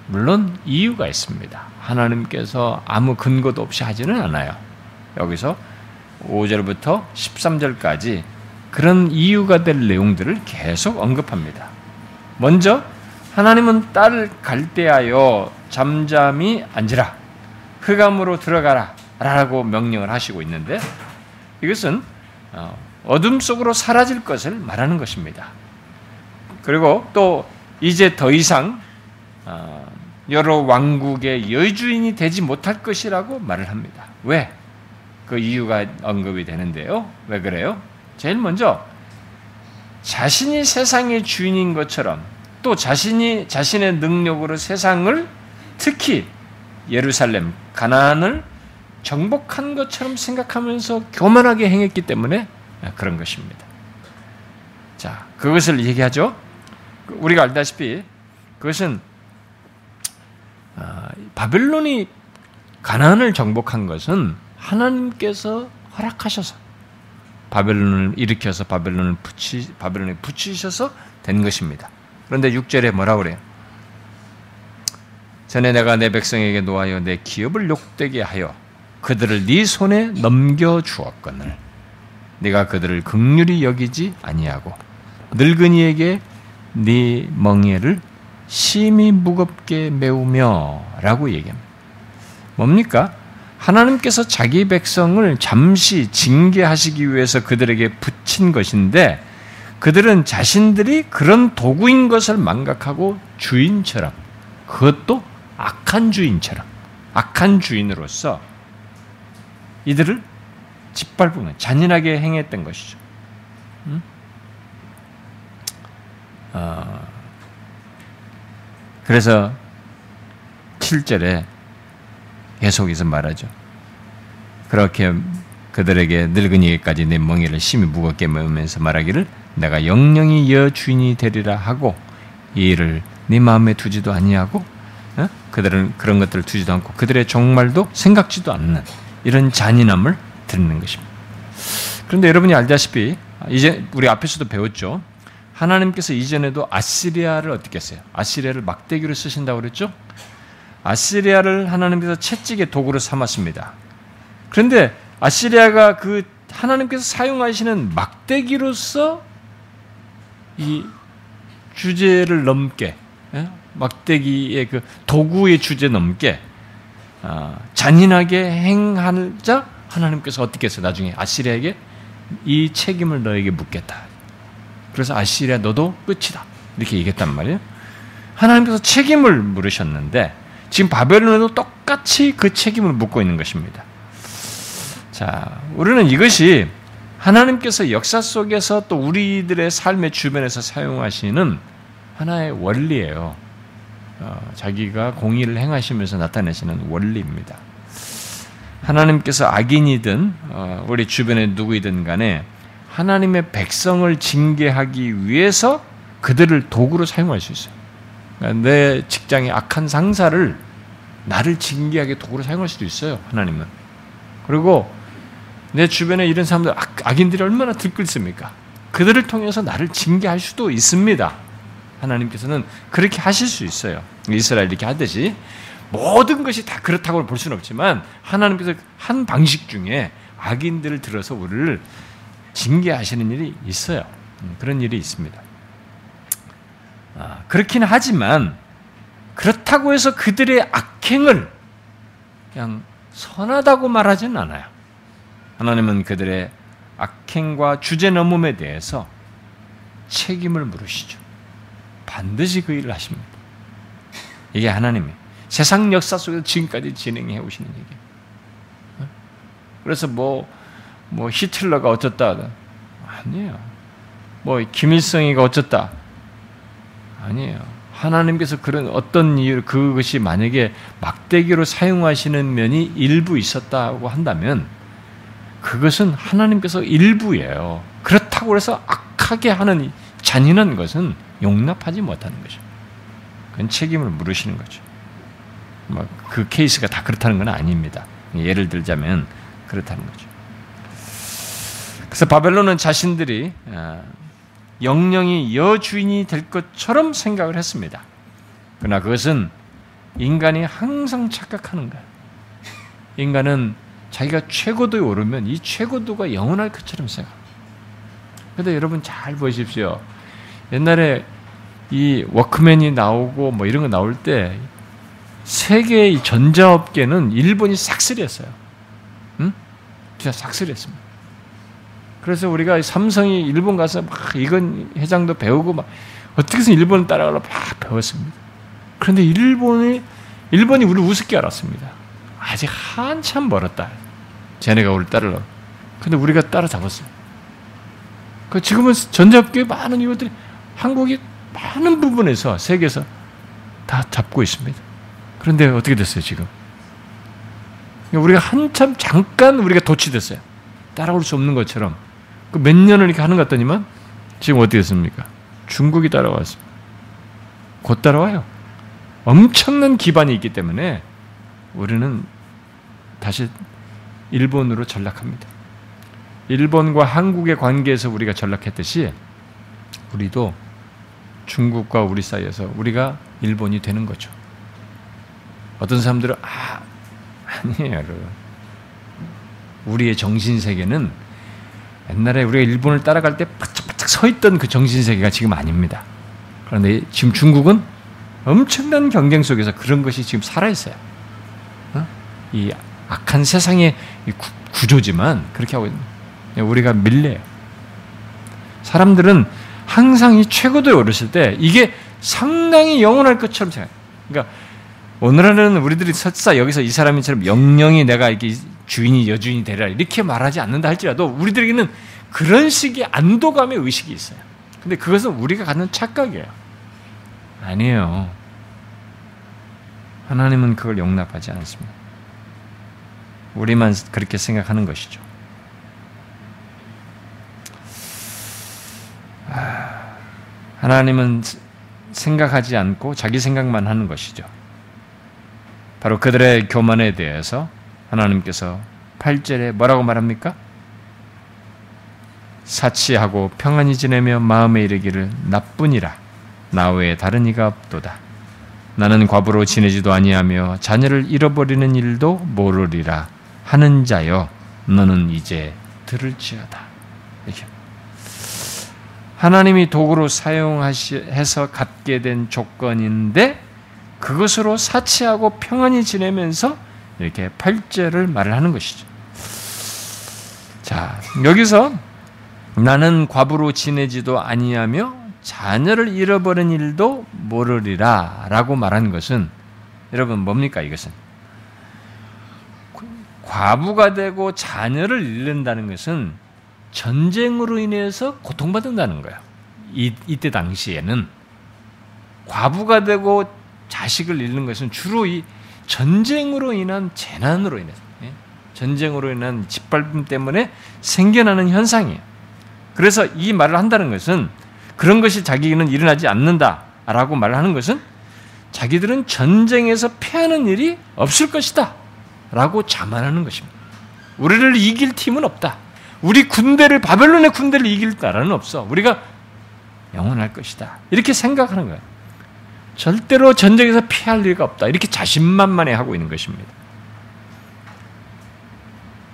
[SPEAKER 1] 물론 이유가 있습니다. 하나님께서 아무 근거도 없이 하지는 않아요. 여기서 5절부터 13절까지 그런 이유가 될 내용들을 계속 언급합니다. 먼저 하나님은 딸을 갈대하여 잠잠히 앉으라 흑암으로 들어가라 라고 명령을 하시고 있는데 이것은 어, 어둠 속으로 사라질 것을 말하는 것입니다. 그리고 또 이제 더 이상 어, 여러 왕국의 여주인이 되지 못할 것이라고 말을 합니다. 왜? 그 이유가 언급이 되는데요. 왜 그래요? 제일 먼저 자신이 세상의 주인인 것처럼 또 자신이 자신의 능력으로 세상을 특히 예루살렘, 가나안을 정복한 것처럼 생각하면서 교만하게 행했기 때문에 그런 것입니다. 자, 그것을 얘기하죠. 우리가 알다시피 그것은 아, 바벨론이 가나안을 정복한 것은 하나님께서 허락하셔서 바벨론을 일으켜서 바벨론을 붙이 바벨론에 붙이셔서 된 것입니다. 그런데 6절에 뭐라 그래요? 전에 내가 내 백성에게 놓아여 내 기업을 욕되게 하여 그들을 네 손에 넘겨 주었거늘 네가 그들을 극률히 여기지 아니하고 늙은이에게 네 멍에를 심히 무겁게 메우며 라고 얘기합니다. 뭡니까? 하나님께서 자기 백성을 잠시 징계하시기 위해서 그들에게 붙인 것인데 그들은 자신들이 그런 도구인 것을 망각하고 주인처럼 그것도 악한 주인처럼 악한 주인으로서 이들을 짓밟으면 잔인하게 행했던 것이죠. 음? 어, 그래서 7절에 계속해서 말하죠. 그렇게 그들에게 늙은이까지 내 멍에를 심히 무겁게 메으면서 말하기를 내가 영영이 여 주인이 되리라 하고 이 일을 네 마음에 두지도 아니하고 어? 그들은 그런 것들을 두지도 않고 그들의 종말도 생각지도 않는 이런 잔인함을 드리는 것입니다. 그런데 여러분이 알다시피 이제 우리 앞에서도 배웠죠. 하나님께서 이전에도 아시리아를 어떻게 했어요? 아시리아를 막대기로 쓰신다고 그랬죠? 아시리아를 하나님께서 채찍의 도구로 삼았습니다. 그런데 아시리아가 그 하나님께서 사용하시는 막대기로서 이 주제를 넘게 예? 막대기의 그 도구의 주제 넘게 아, 잔인하게 행하자 하나님께서 어떻게 해서 나중에 아시리아에게 이 책임을 너에게 묻겠다. 그래서 아시리아 너도 끝이다. 이렇게 얘기했단 말이에요. 하나님께서 책임을 물으셨는데 지금 바벨론에도 똑같이 그 책임을 묻고 있는 것입니다. 자, 우리는 이것이 하나님께서 역사 속에서 또 우리들의 삶의 주변에서 사용하시는 하나의 원리예요. 어, 자기가 공의를 행하시면서 나타내시는 원리입니다. 하나님께서 악인이든 어, 우리 주변에 누구이든 간에 하나님의 백성을 징계하기 위해서 그들을 도구로 사용할 수 있어요. 그러니까 내 직장의 악한 상사를 나를 징계하게 도구로 사용할 수도 있어요. 하나님은. 그리고 내 주변에 이런 사람들 악, 인들이 얼마나 들끓습니까? 그들을 통해서 나를 징계할 수도 있습니다. 하나님께서는 그렇게 하실 수 있어요. 이스라엘 이렇게 하듯이 모든 것이 다 그렇다고 볼 수는 없지만 하나님께서 한 방식 중에 악인들을 들어서 우리를 징계하시는 일이 있어요. 음, 그런 일이 있습니다. 아, 그렇긴 하지만 그렇다고 해서 그들의 악행을 그냥 선하다고 말하지는 않아요. 하나님은 그들의 악행과 주제 넘음에 대해서 책임을 물으시죠. 반드시 그 일을 하십니다. 이게 하나님의 세상 역사 속에서 지금까지 진행해 오시는 얘기예요. 어? 그래서 뭐, 뭐 히틀러가 어쩌다. 아니에요. 뭐 김일성이가 어쩌다. 아니에요. 하나님께서 그런 어떤 이유, 그것이 만약에 막대기로 사용하시는 면이 일부 있었다고 한다면 그것은 하나님께서 일부예요. 그렇다고 해서 악하게 하는 잔인한 것은 용납하지 못하는 거죠. 그건 책임을 물으시는 거죠. 뭐 그 케이스가 다 그렇다는 건 아닙니다. 예를 들자면 그렇다는 거죠. 그래서 바벨론은 자신들이 아, 영영이 여주인이 될 것처럼 생각을 했습니다. 그러나 그것은 인간이 항상 착각하는 거예요. 인간은 자기가 최고도에 오르면 이 최고도가 영원할 것처럼 생각. 근데 여러분 잘 보십시오. 옛날에 이 워크맨이 나오고 뭐 이런 거 나올 때 세계의 전자업계는 일본이 싹쓸이했어요. 응? 진짜 싹쓸이했습니다. 그래서 우리가 삼성이 일본 가서 막 이건 회장도 배우고 막 어떻게 해서 일본을 따라가려 막 배웠습니다. 그런데 일본이 일본이 우리 우습게 알았습니다. 아직 한참 멀었다. 쟤네가 우리 따르려. 근데 우리가 따라잡았어요. 그 지금은 전자업계 많은 이것들이 한국이 많은 부분에서 세계에서 다 잡고 있습니다. 그런데 어떻게 됐어요, 지금? 우리가 한참 잠깐 우리가 도취됐어요. 따라올 수 없는 것처럼. 그 몇 년을 이렇게 하는 것 같더니만 지금 어떻게 됐습니까? 중국이 따라왔습니다. 곧 따라와요. 엄청난 기반이 있기 때문에 우리는 다시 일본으로 전락합니다. 일본과 한국의 관계에서 우리가 전락했듯이 우리도 중국과 우리 사이에서 우리가 일본이 되는 거죠. 어떤 사람들은 아 아니에요. 우리의 정신 세계는 옛날에 우리가 일본을 따라갈 때 바짝바짝 서 있던 그 정신 세계가 지금 아닙니다. 그런데 지금 중국은 엄청난 경쟁 속에서 그런 것이 지금 살아 있어요. 어? 이 악한 세상의 구조지만 그렇게 하고 있는 우리가 밀려요. 사람들은 항상 이 최고도에 오르실 때 이게 상당히 영원할 것처럼 생각. 그러니까 오늘은 우리들이 설사 여기서 이 사람이처럼 영영이 내가 이게 주인이 여주인이 되라 이렇게 말하지 않는다 할지라도 우리들에게는 그런 식의 안도감의 의식이 있어요. 근데 그것은 우리가 갖는 착각이에요. 아니에요. 하나님은 그걸 용납하지 않습니다. 우리만 그렇게 생각하는 것이죠. 하나님은 생각하지 않고 자기 생각만 하는 것이죠. 바로 그들의 교만에 대해서 하나님께서 8절에 뭐라고 말합니까? 사치하고 평안히 지내며 마음에 이르기를 나뿐이라 나 외에 다른 이가 없도다. 나는 과부로 지내지도 아니하며 자녀를 잃어버리는 일도 모르리라 하는 자여 너는 이제 들을지어다. 하나님이 도구로 사용해서 갖게 된 조건인데 그것으로 사치하고 평안히 지내면서 이렇게 팔절을 말을 하는 것이죠. 자, 여기서 나는 과부로 지내지도 아니하며 자녀를 잃어버린 일도 모르리라 라고 말한 것은 여러분 뭡니까 이것은? 과부가 되고 자녀를 잃는다는 것은 전쟁으로 인해서 고통받는다는 거예요. 이, 이때 당시에는 과부가 되고 자식을 잃는 것은 주로 이 전쟁으로 인한 재난으로 인해서 예? 전쟁으로 인한 짓밟음 때문에 생겨나는 현상이에요. 그래서 이 말을 한다는 것은 그런 것이 자기는 일어나지 않는다라고 말을 하는 것은 자기들은 전쟁에서 패하는 일이 없을 것이다 라고 자만하는 것입니다. 우리를 이길 팀은 없다. 우리 군대를 바벨론의 군대를 이길 나라는 없어. 우리가 영원할 것이다. 이렇게 생각하는 거예요. 절대로 전쟁에서 피할 리가 없다. 이렇게 자신만만해 하고 있는 것입니다.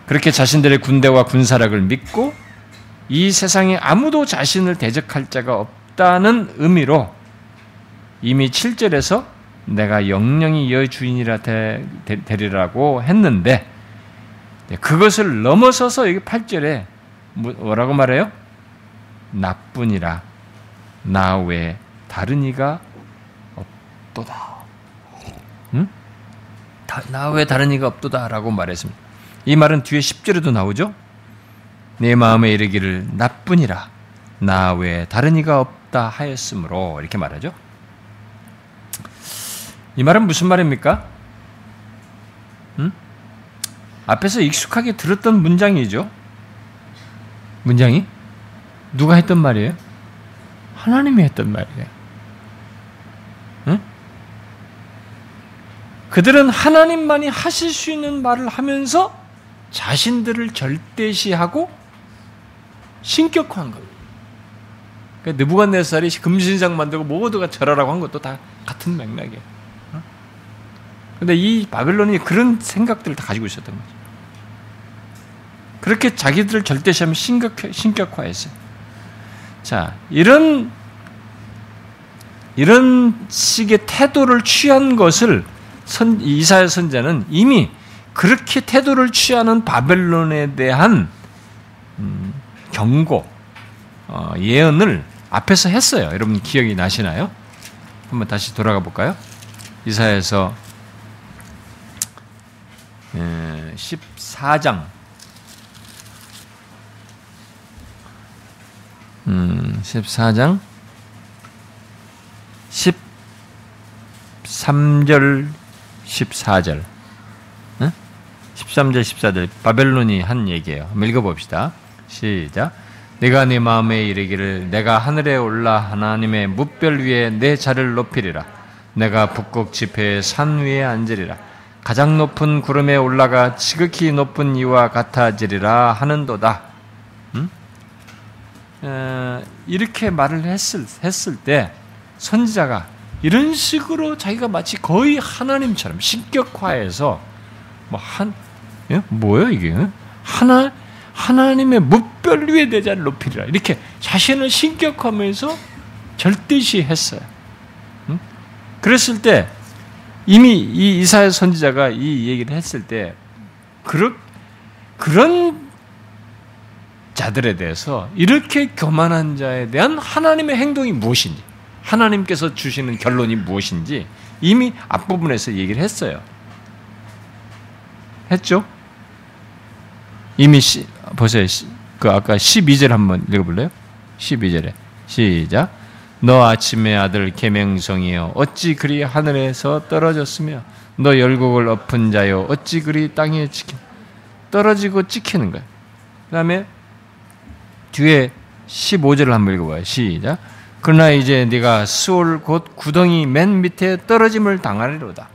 [SPEAKER 1] 그렇게 자신들의 군대와 군사력을 믿고 이 세상에 아무도 자신을 대적할 자가 없다는 의미로 이미 7절에서 내가 영영이 여 주인이라 되리라고 했는데 그것을 넘어서서 여기 8절에 뭐라고 말해요? 나뿐이라 나 외에 다른 이가 없도다. 응? 나 외에 다른 이가 없도다라고 말했습니다. 이 말은 뒤에 10절에도 나오죠? 내 마음에 이르기를 나뿐이라 나 외에 다른 이가 없다 하였으므로 이렇게 말하죠. 이 말은 무슨 말입니까? 응? 앞에서 익숙하게 들었던 문장이죠. 문장이 누가 했던 말이에요? 하나님이 했던 말이에요. 응? 그들은 하나님만이 하실 수 있는 말을 하면서 자신들을 절대시하고 신격화한 겁니다. 그러니까 느부갓네살이 금신상 만들고 모두가 절하라고 한 것도 다 같은 맥락이에요. 근데 이 바벨론이 그런 생각들을 다 가지고 있었던 거죠. 그렇게 자기들을 절대시하면 신격화, 신격화했어요. 자, 이런, 이런 식의 태도를 취한 것을 선, 이사야 선자는 이미 그렇게 태도를 취하는 바벨론에 대한 음, 경고, 어, 예언을 앞에서 했어요. 여러분 기억이 나시나요? 한번 다시 돌아가 볼까요? 이사에서 14장 음, 14장 13절 14절 13절 14절 바벨론이 한 얘기예요. 한번 읽어봅시다. 시작. 내가 네 마음에 이르기를 내가 하늘에 올라 하나님의 무별 위에 내 자를 높이리라. 내가 북극 지폐의 산 위에 앉으리라. 가장 높은 구름에 올라가 지극히 높은 이와 같아지리라 하는도다. 이렇게 말을 했을, 했을 때 선지자가 이런 식으로 자기가 마치 거의 하나님처럼 신격화해서 뭐 한, 예? 뭐예요 이게? 하나, 하나님의 무별 위에 대자를 높이리라. 이렇게 자신을 신격화하면서 절대시 했어요. 음? 그랬을 때 이미 이 이사야 선지자가 이 얘기를 했을 때 그런 그런 자들에 대해서 이렇게 교만한 자에 대한 하나님의 행동이 무엇인지, 하나님께서 주시는 결론이 무엇인지 이미 앞부분에서 얘기를 했어요. 했죠? 이미 시, 보세요. 그 아까 12절 한번 읽어볼래요? 12절에 시작. 너 아침의 아들 계명성이여 어찌 그리 하늘에서 떨어졌으며 너 열국을 엎은 자여 어찌 그리 땅에 찍혀 떨어지고 찍히는 거야. 그다음에 뒤에 15절을 한번 읽어봐요. 시작. 그러나 이제 네가 수올 곧 구덩이 맨 밑에 떨어짐을 당하리로다.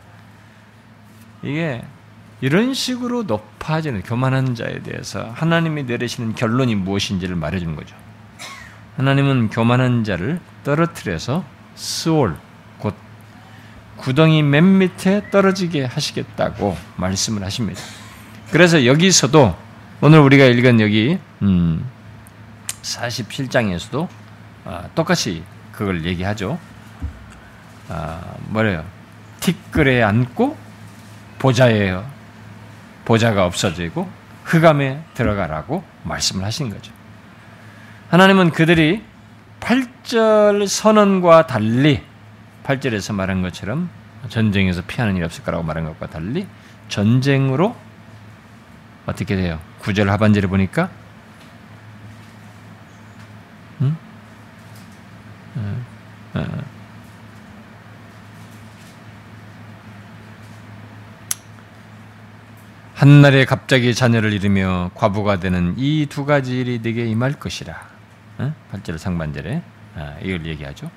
[SPEAKER 1] 이게 이런 식으로 높아지는 교만한 자에 대해서 하나님이 내리시는 결론이 무엇인지를 말해주는 거죠. 하나님은 교만한 자를 떨어뜨려서 스올, 곧 구덩이 맨 밑에 떨어지게 하시겠다고 말씀을 하십니다. 그래서 여기서도 오늘 우리가 읽은 여기 음 47장에서도 아, 똑같이 그걸 얘기하죠. 아, 뭐래요? 티끌에 앉고 보좌에 보좌가 없어지고 흑암에 들어가라고 말씀을 하신 거죠. 하나님은 그들이 8절 선언과 달리 8절에서 말한 것처럼 전쟁에서 피하는 일 없을 거라고 말한 것과 달리 전쟁으로 어떻게 돼요? 9절 하반절에 보니까 어, 어. 한날에 갑자기 자녀를 잃으며 과부가 되는 이 두 가지 일이 네게 임할 것이라. 8절 상반절에 아, 이걸 얘기하죠.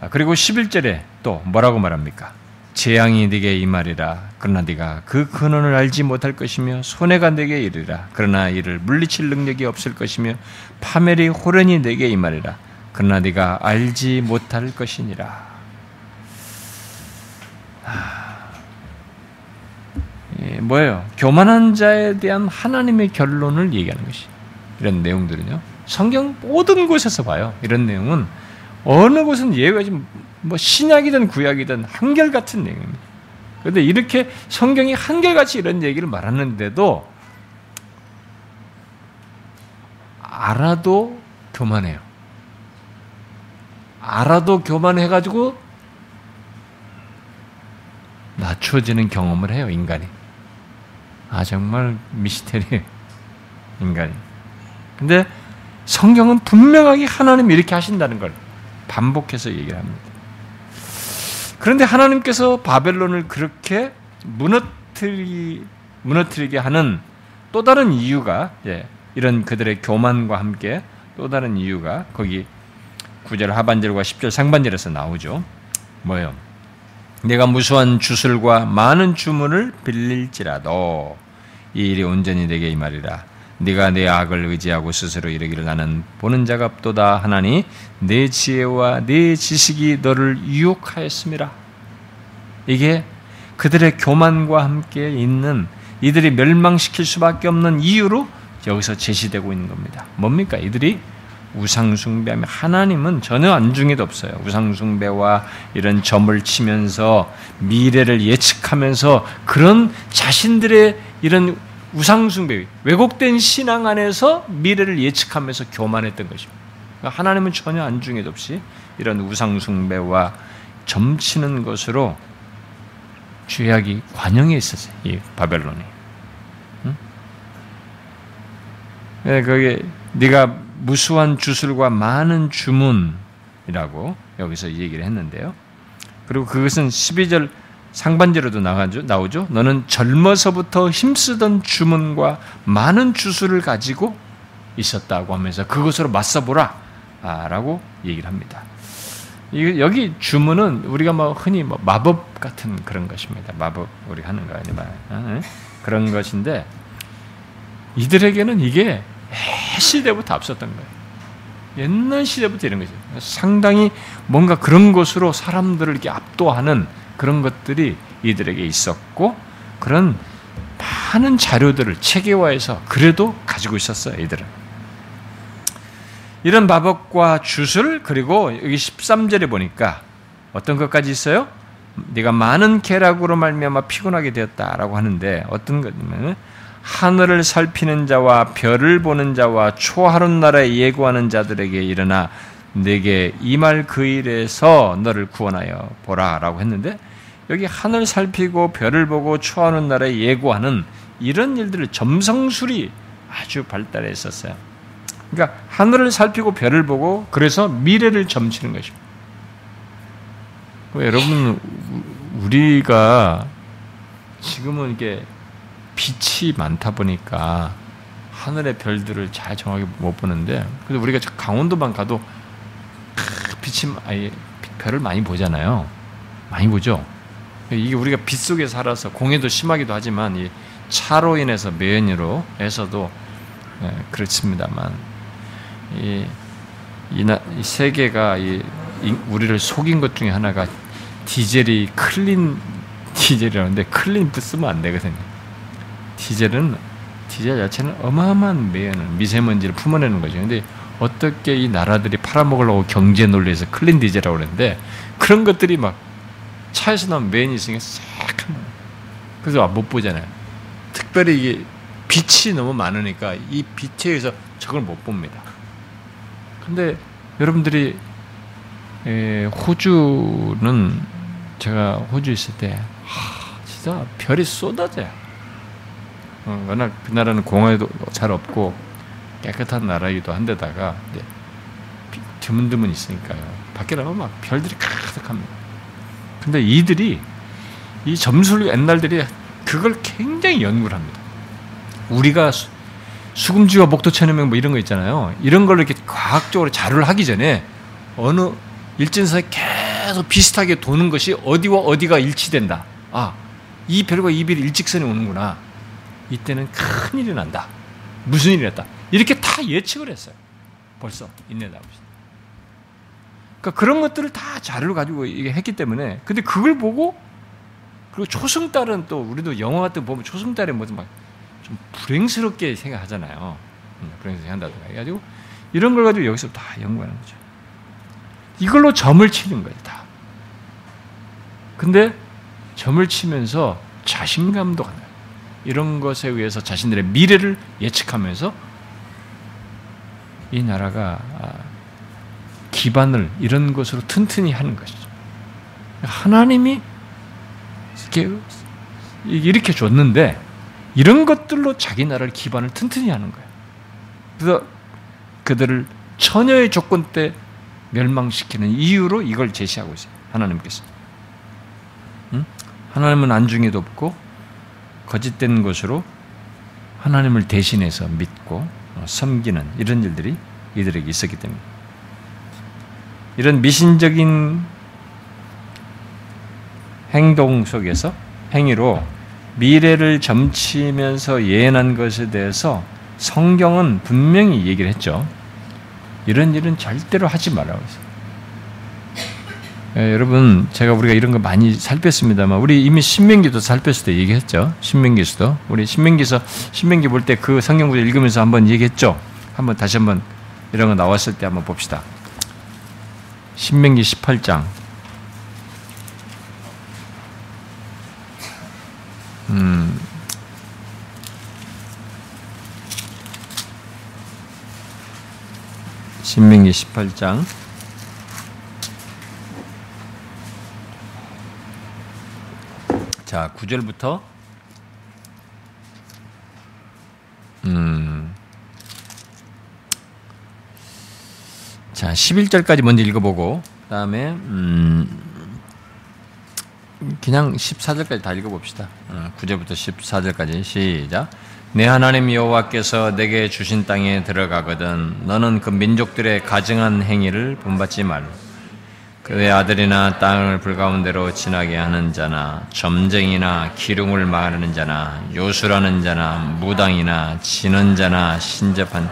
[SPEAKER 1] 아, 그리고 11절에 또 뭐라고 말합니까? 재앙이 네게 임하리라. 그러나 네가 그 근원을 알지 못할 것이며 손해가 네게 이르리라. 그러나 이를 물리칠 능력이 없을 것이며 파멸이 호련히 네게 임하리라. 그러나 네가 알지 못할 것이니라. 예, 뭐예요? 교만한 자에 대한 하나님의 결론을 얘기하는 것이 이런 내용들은요. 성경 모든 곳에서 봐요. 이런 내용은 어느 곳은 예외가 뭐 신약이든 구약이든 한결같은 내용입니다. 그런데 이렇게 성경이 한결같이 이런 얘기를 말하는데도 알아도 교만해요. 알아도 교만해가지고 낮춰지는 경험을 해요, 인간이. 아, 정말 미스테리 (laughs) 인간이. 근데 성경은 분명하게 하나님 이렇게 하신다는 걸 반복해서 얘기를 합니다. 그런데 하나님께서 바벨론을 그렇게 무너뜨리, 무너뜨리게 하는 또 다른 이유가, 예, 이런 그들의 교만과 함께 또 다른 이유가 거기 9절 하반절과 10절 상반절에서 나오죠. 뭐예요? 내가 무수한 주술과 많은 주문을 빌릴지라도 이 일이 온전히 내게 이 말이라. 네가 내 악을 의지하고 스스로 이르기를 나는 보는 자가 없도다 하나니 내 지혜와 내 지식이 너를 유혹하였음이라. 이게 그들의 교만과 함께 있는 이들이 멸망시킬 수밖에 없는 이유로 여기서 제시되고 있는 겁니다. 뭡니까? 이들이 우상숭배하며 하나님은 전혀 안중에도 없어요. 우상숭배와 이런 점을 치면서 미래를 예측하면서 그런 자신들의 이런 우상숭배, 왜곡된 신앙 안에서 미래를 예측하면서 교만했던 것입니다. 그러니까 하나님은 전혀 안중에도 없이 이런 우상숭배와 점치는 것으로 죄악이 관영해 있었어요. 이 바벨론이. 응? 네, 그게 네가 무수한 주술과 많은 주문이라고 여기서 얘기를 했는데요. 그리고 그것은 12절 상반절에도 나오죠. 너는 젊어서부터 힘쓰던 주문과 많은 주술을 가지고 있었다고 하면서 그것으로 맞서보라 라고 얘기를 합니다. 여기 주문은 우리가 뭐 흔히 뭐 마법 같은 그런 것입니다. 마법 우리 하는 거 아니면 어? 그런 것인데 이들에게는 이게 시대부터 앞섰던 거예요. 옛날 시대부터 이런 거죠. 상당히 뭔가 그런 것으로 사람들을 이렇게 압도하는 그런 것들이 이들에게 있었고 그런 많은 자료들을 체계화해서 그래도 가지고 있었어요. 이들은. 이런 마법과 주술 그리고 여기 13절에 보니까 어떤 것까지 있어요? 네가 많은 계락으로 말미암아 피곤하게 되었다라고 하는데 어떤 것이냐면 하늘을 살피는 자와 별을 보는 자와 초하룻 나라에 예고하는 자들에게 일어나 내게 이 말 그 일에서 너를 구원하여 보라라고 했는데 여기 하늘 살피고 별을 보고 초하는 나라에 예고하는 이런 일들을 점성술이 아주 발달했었어요. 그러니까 하늘을 살피고 별을 보고 그래서 미래를 점치는 것입니다. 여러분 우리가 지금은 이게 빛이 많다 보니까 하늘의 별들을 잘 정확히 못 보는데 그래서 우리가 강원도만 가도 빛이 아예 별을 많이 보잖아요. 많이 보죠. 이게 우리가 빛 속에 살아서 공해도 심하기도 하지만 이 차로 인해서 매연으로 해서도 예, 그렇습니다만 이, 이, 이 세계가 이, 이, 우리를 속인 것 중에 하나가 디젤이 clean 디젤이라는데 clean 쓰면 안 되거든요. 디젤은 디젤 자체는 어마어마한 매연을 미세먼지를 품어내는 거죠. 근데 어떻게 이 나라들이 팔아먹으려고 경제 논리에서 clean 디젤이라고 그러는데 그런 것들이 막 차에서 나온 매연이 있으니까 싹 그래서 못 보잖아요. 특별히 이게 빛이 너무 많으니까 이 빛에 의해서 저걸 못 봅니다. 근데 여러분들이 호주는 제가 호주 있을 때 하, 진짜 별이 쏟아져요. 어, 워낙 그 나라는 공항에도 잘 없고 깨끗한 나라이기도 한데다가 드문드문 있으니까요. 밖에 나가면 막 별들이 가득합니다. 근데 이들이 이 점술 옛날들이 그걸 굉장히 연구를 합니다. 우리가 수, 금지와 목도 천여명 뭐 이런 거 있잖아요. 이런 걸 이렇게 과학적으로 자료를 하기 전에 어느 일진선에 계속 비슷하게 도는 것이 어디와 어디가 일치된다. 아, 이 별과 이 별이 일직선에 오는구나. 이때는 큰 일이 난다. 무슨 일이 났다. 이렇게 다 예측을 했어요. 벌써 인내다. 그러니까 그런 것들을 다 자료를 가지고 이게 했기 때문에 근데 그걸 보고 그리고 초승달은 또 우리도 영화 같은 거 보면 초승달에 막좀 불행스럽게 생각하잖아요. 음, 불행스럽게 한다든가 해가지고 이런 걸 가지고 여기서 다 연구하는 거죠. 이걸로 점을 치는 거예요, 다. 근데 점을 치면서 자신감도 가나요. 이런 것에 의해서 자신들의 미래를 예측하면서 이 나라가 아, 기반을 이런 것으로 튼튼히 하는 것이죠. 하나님이 이렇게 줬는데 이런 것들로 자기 나라를 기반을 튼튼히 하는 거예요. 그래서 그들을 처녀의 조건 때 멸망시키는 이유로 이걸 제시하고 있어요. 하나님께서. 응? 하나님은 안중에도 없고 거짓된 것으로 하나님을 대신해서 믿고 섬기는 이런 일들이 이들에게 있었기 때문에 이런 미신적인 행동 속에서 행위로 미래를 점치면서 예언한 것에 대해서 성경은 분명히 얘기를 했죠. 이런 일은 절대로 하지 말라고 했어요. 예, 여러분, 제가 우리가 이런 거 많이 살폈습니다만, 우리 이미 신명기도 살폈을 때 얘기했죠. 신명기서도. 우리 신명기서, 신명기 볼 때 그 성경 구절 읽으면서 한번 얘기했죠. 한번 다시 한번 이런 거 나왔을 때 한번 봅시다. 신명기 18장. 음. 신명기 18장. 자, 9절부터 음. 자, 11절까지 먼저 읽어보고, 그 다음에, 음, 그냥 14절까지 다 읽어봅시다. 9절부터 어, 14절까지 시작. 내 하나님 여호와께서 내게 주신 땅에 들어가거든 너는 그 민족들의 가증한 행위를 본받지 말. 그의 아들이나 땅을 불가운데로 지나게 하는 자나 점쟁이나 기둥을 마르는 자나 요술하는 자나 무당이나 지는 자나 신접한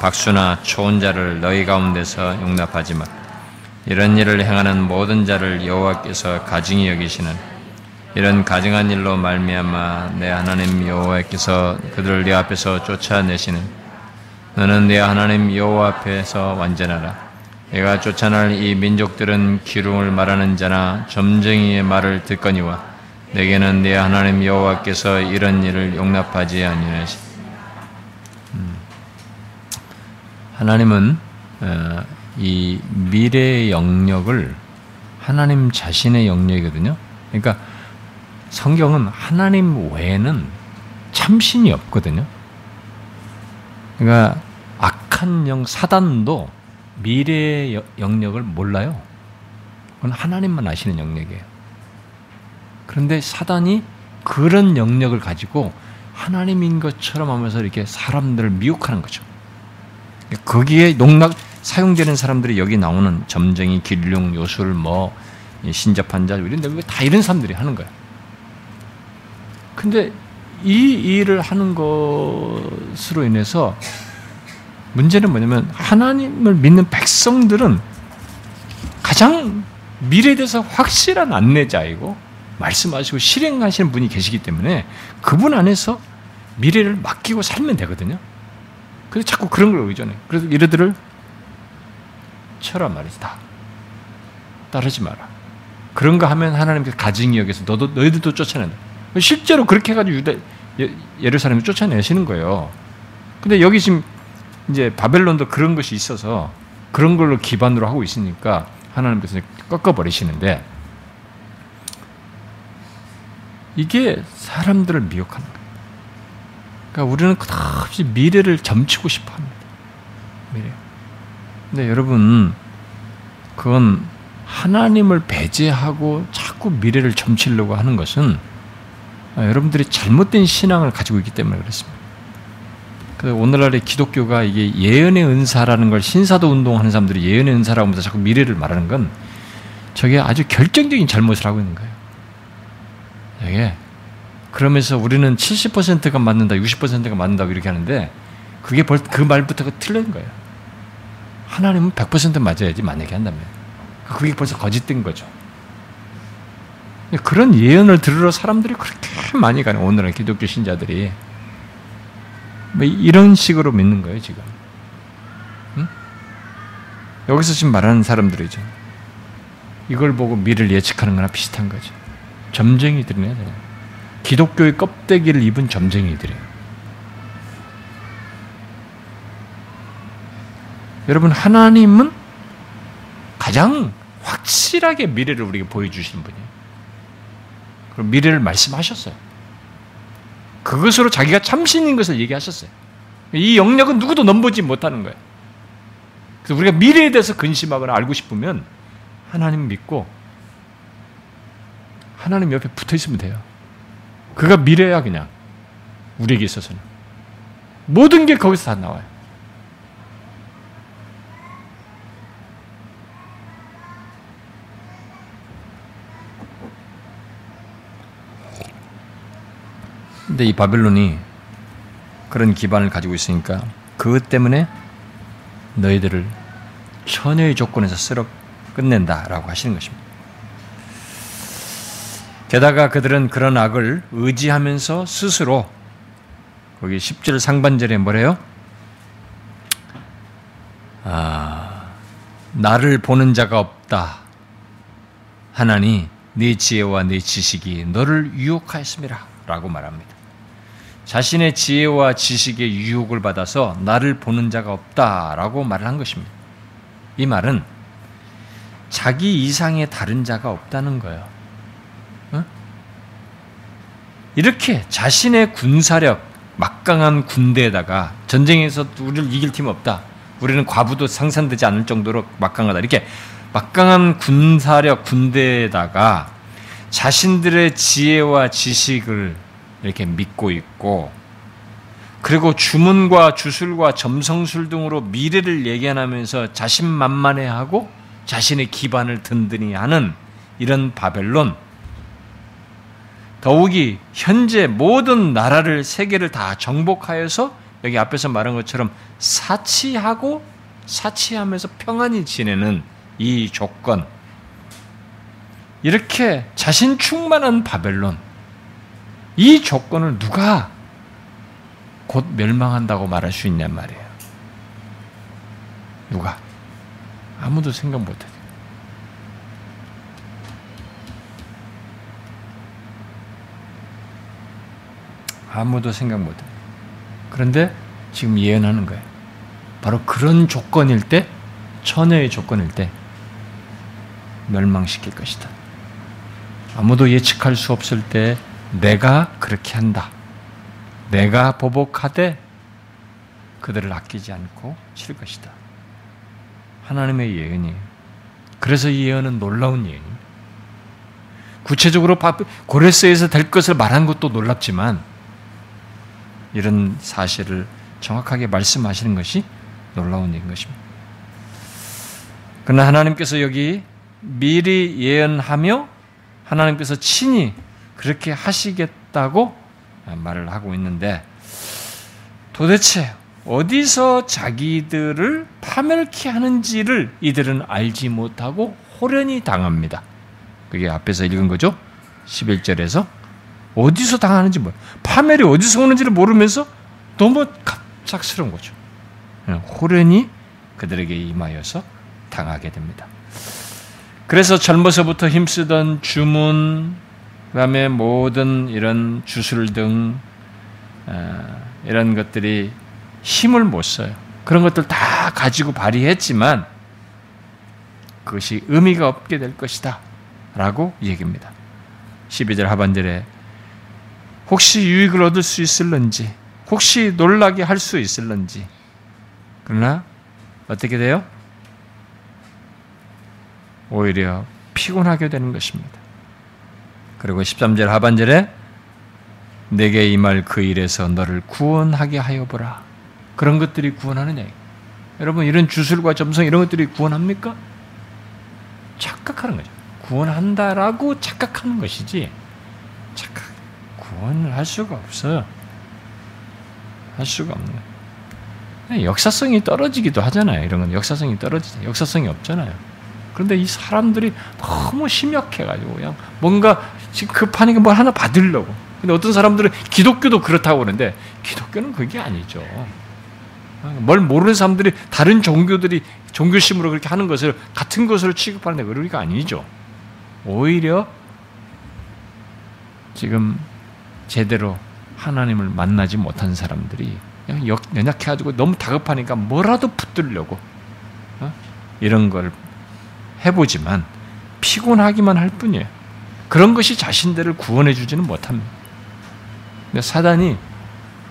[SPEAKER 1] 박수나 좋은 자를 너희 가운데서 용납하지 마. 이런 일을 행하는 모든 자를 여호와께서 가증히 여기시는 이런 가증한 일로 말미암아 내 하나님 여호와께서 그들을 네 앞에서 쫓아내시는 너는 네 하나님 여호와 앞에서 완전하라 내가 쫓아날 이 민족들은 기름을 말하는 자나 점쟁이의 말을 듣거니와 내게는 내 하나님 여호와께서 이런 일을 용납하지 아니하시. 음. 하나님은 어, 이 미래의 영역을 하나님 자신의 영역이거든요. 그러니까 성경은 하나님 외에는 참신이 없거든요. 그러니까 악한 영 사단도 미래의 영역을 몰라요. 그건 하나님만 아시는 영역이에요. 그런데 사단이 그런 영역을 가지고 하나님인 것처럼 하면서 이렇게 사람들을 미혹하는 거죠. 거기에 농락 사용되는 사람들이 여기 나오는 점쟁이, 길룡, 요술, 뭐 신접한 자 이런 데 다 이런 사람들이 하는 거예요. 근데 이 일을 하는 것으로 인해서 문제는 뭐냐면 하나님을 믿는 백성들은 가장 미래에 대해서 확실한 안내자이고 말씀하시고 실행하시는 분이 계시기 때문에 그분 안에서 미래를 맡기고 살면 되거든요. 그래서 자꾸 그런 걸 의존해. 그래서 이래들을 쳐라 말이다. 따르지 마라. 그런 거 하면 하나님께서 가증이 여기서 너도 너희들도 쫓아낸다. 실제로 그렇게 해가지고 유대 예루살렘을 쫓아내시는 거예요. 근데 여기 지금 이제 바벨론도 그런 것이 있어서 그런 걸로 기반으로 하고 있으니까 하나님께서 꺾어버리시는데 이게 사람들을 미혹하는 거예요. 그러니까 우리는 끝없이 미래를 점치고 싶어 합니다. 미래. 근데 여러분, 그건 하나님을 배제하고 자꾸 미래를 점치려고 하는 것은 여러분들이 잘못된 신앙을 가지고 있기 때문에 그렇습니다. 오늘날의 기독교가 이게 예언의 은사라는 걸 신사도 운동하는 사람들이 예언의 은사라고 하면서 자꾸 미래를 말하는 건 저게 아주 결정적인 잘못을 하고 있는 거예요. 이게 그러면서 우리는 70%가 맞는다, 60%가 맞는다 이렇게 하는데 그게 벌, 그 말부터가 틀린 거예요. 하나님은 100% 맞아야지 만약에 한다면 그게 벌써 거짓된 거죠. 그런 예언을 들으러 사람들이 그렇게 많이 가는 오늘날 기독교 신자들이 뭐 이런 식으로 믿는 거예요 지금. 응? 여기서 지금 말하는 사람들이죠. 이걸 보고 미래를 예측하는 거나 비슷한 거죠. 점쟁이들이네. 기독교의 껍데기를 입은 점쟁이들이에요. 여러분 하나님은 가장 확실하게 미래를 우리에게 보여주시는 분이에요. 그럼 미래를 말씀하셨어요. 그것으로 자기가 참신인 것을 얘기하셨어요. 이 영역은 누구도 넘보지 못하는 거예요. 그래서 우리가 미래에 대해서 근심하거나 알고 싶으면 하나님 믿고 하나님 옆에 붙어 있으면 돼요. 그가 미래야 그냥 우리에게 있어서는 모든 게 거기서 다 나와요. 근데 이 바벨론이 그런 기반을 가지고 있으니까 그것 때문에 너희들을 처녀의 조건에서 쓸어 끝낸다라고 하시는 것입니다. 게다가 그들은 그런 악을 의지하면서 스스로 거기 10절 상반절에 뭐래요? 아, 나를 보는 자가 없다. 하나니 네 지혜와 네 지식이 너를 유혹하였음이라 라고 말합니다. 자신의 지혜와 지식의 유혹을 받아서 나를 보는 자가 없다라고 말을 한 것입니다. 이 말은 자기 이상의 다른 자가 없다는 거예요. 어? 이렇게 자신의 군사력, 막강한 군대에다가 전쟁에서 우리를 이길 팀 없다. 우리는 과부도 상상되지 않을 정도로 막강하다. 이렇게 막강한 군사력 군대에다가 자신들의 지혜와 지식을 이렇게 믿고 있고 그리고 주문과 주술과 점성술 등으로 미래를 예견하면서 자신만만해하고 자신의 기반을 든든히 하는 이런 바벨론. 더욱이 현재 모든 나라를 세계를 다 정복하여서 여기 앞에서 말한 것처럼 사치하고 사치하면서 평안히 지내는 이 조건. 이렇게 자신 충만한 바벨론 이 조건을 누가 곧 멸망한다고 말할 수 있냔 말이에요. 누가? 아무도 생각 못해. 아무도 생각 못해. 그런데 지금 예언하는 거예요. 바로 그런 조건일 때, 처녀의 조건일 때, 멸망시킬 것이다. 아무도 예측할 수 없을 때, 내가 그렇게 한다. 내가 보복하되 그들을 아끼지 않고 칠 것이다. 하나님의 예언이에요. 그래서 이 예언은 놀라운 예언입니다. 구체적으로 고레스에서 될 것을 말한 것도 놀랍지만 이런 사실을 정확하게 말씀하시는 것이 놀라운 일인 것입니다. 그러나 하나님께서 여기 미리 예언하며 하나님께서 친히 그렇게 하시겠다고 말을 하고 있는데 도대체 어디서 자기들을 파멸케 하는지를 이들은 알지 못하고 호련히 당합니다. 그게 앞에서 읽은 거죠? 11절에서 어디서 당하는지 뭐 파멸이 어디서 오는지를 모르면서 너무 갑작스러운 거죠. 호련히 그들에게 임하여서 당하게 됩니다. 그래서 젊어서부터 힘쓰던 주문, 그 다음에 모든 이런 주술 등 어, 이런 것들이 힘을 못 써요. 그런 것들 다 가지고 발휘했지만 그것이 의미가 없게 될 것이다. 라고 얘기입니다. 12절 하반절에 혹시 유익을 얻을 수 있을런지, 혹시 놀라게 할 수 있을런지. 그러나 어떻게 돼요? 오히려 피곤하게 되는 것입니다. 그리고 13절 하반절에 내게 임할 그 일에서 너를 구원하게 하여 보라. 그런 것들이 구원하느냐. 여러분, 이런 주술과 점성 이런 것들이 구원합니까? 착각하는 거죠. 구원한다라고 착각하는 것이지, 착각, 구원을 할 수가 없어요. 할 수가 없는 거예요. 역사성이 떨어지기도 하잖아요. 이런 건 역사성이 떨어지죠. 역사성이 없잖아요. 그런데 이 사람들이 너무 심약해가지고 그냥 뭔가 지금 급하니까 뭘 하나 받으려고. 근데 어떤 사람들은 기독교도 그렇다고 그러는데 기독교는 그게 아니죠. 뭘 모르는 사람들이 다른 종교들이 종교심으로 그렇게 하는 것을 같은 것으로 취급하는 그러니까 아니죠. 오히려 지금 제대로 하나님을 만나지 못한 사람들이 연약해가지고 너무 다급하니까 뭐라도 붙들려고 어? 이런 걸 해보지만 피곤하기만 할 뿐이에요. 그런 것이 자신들을 구원해 주지는 못합니다. 사단이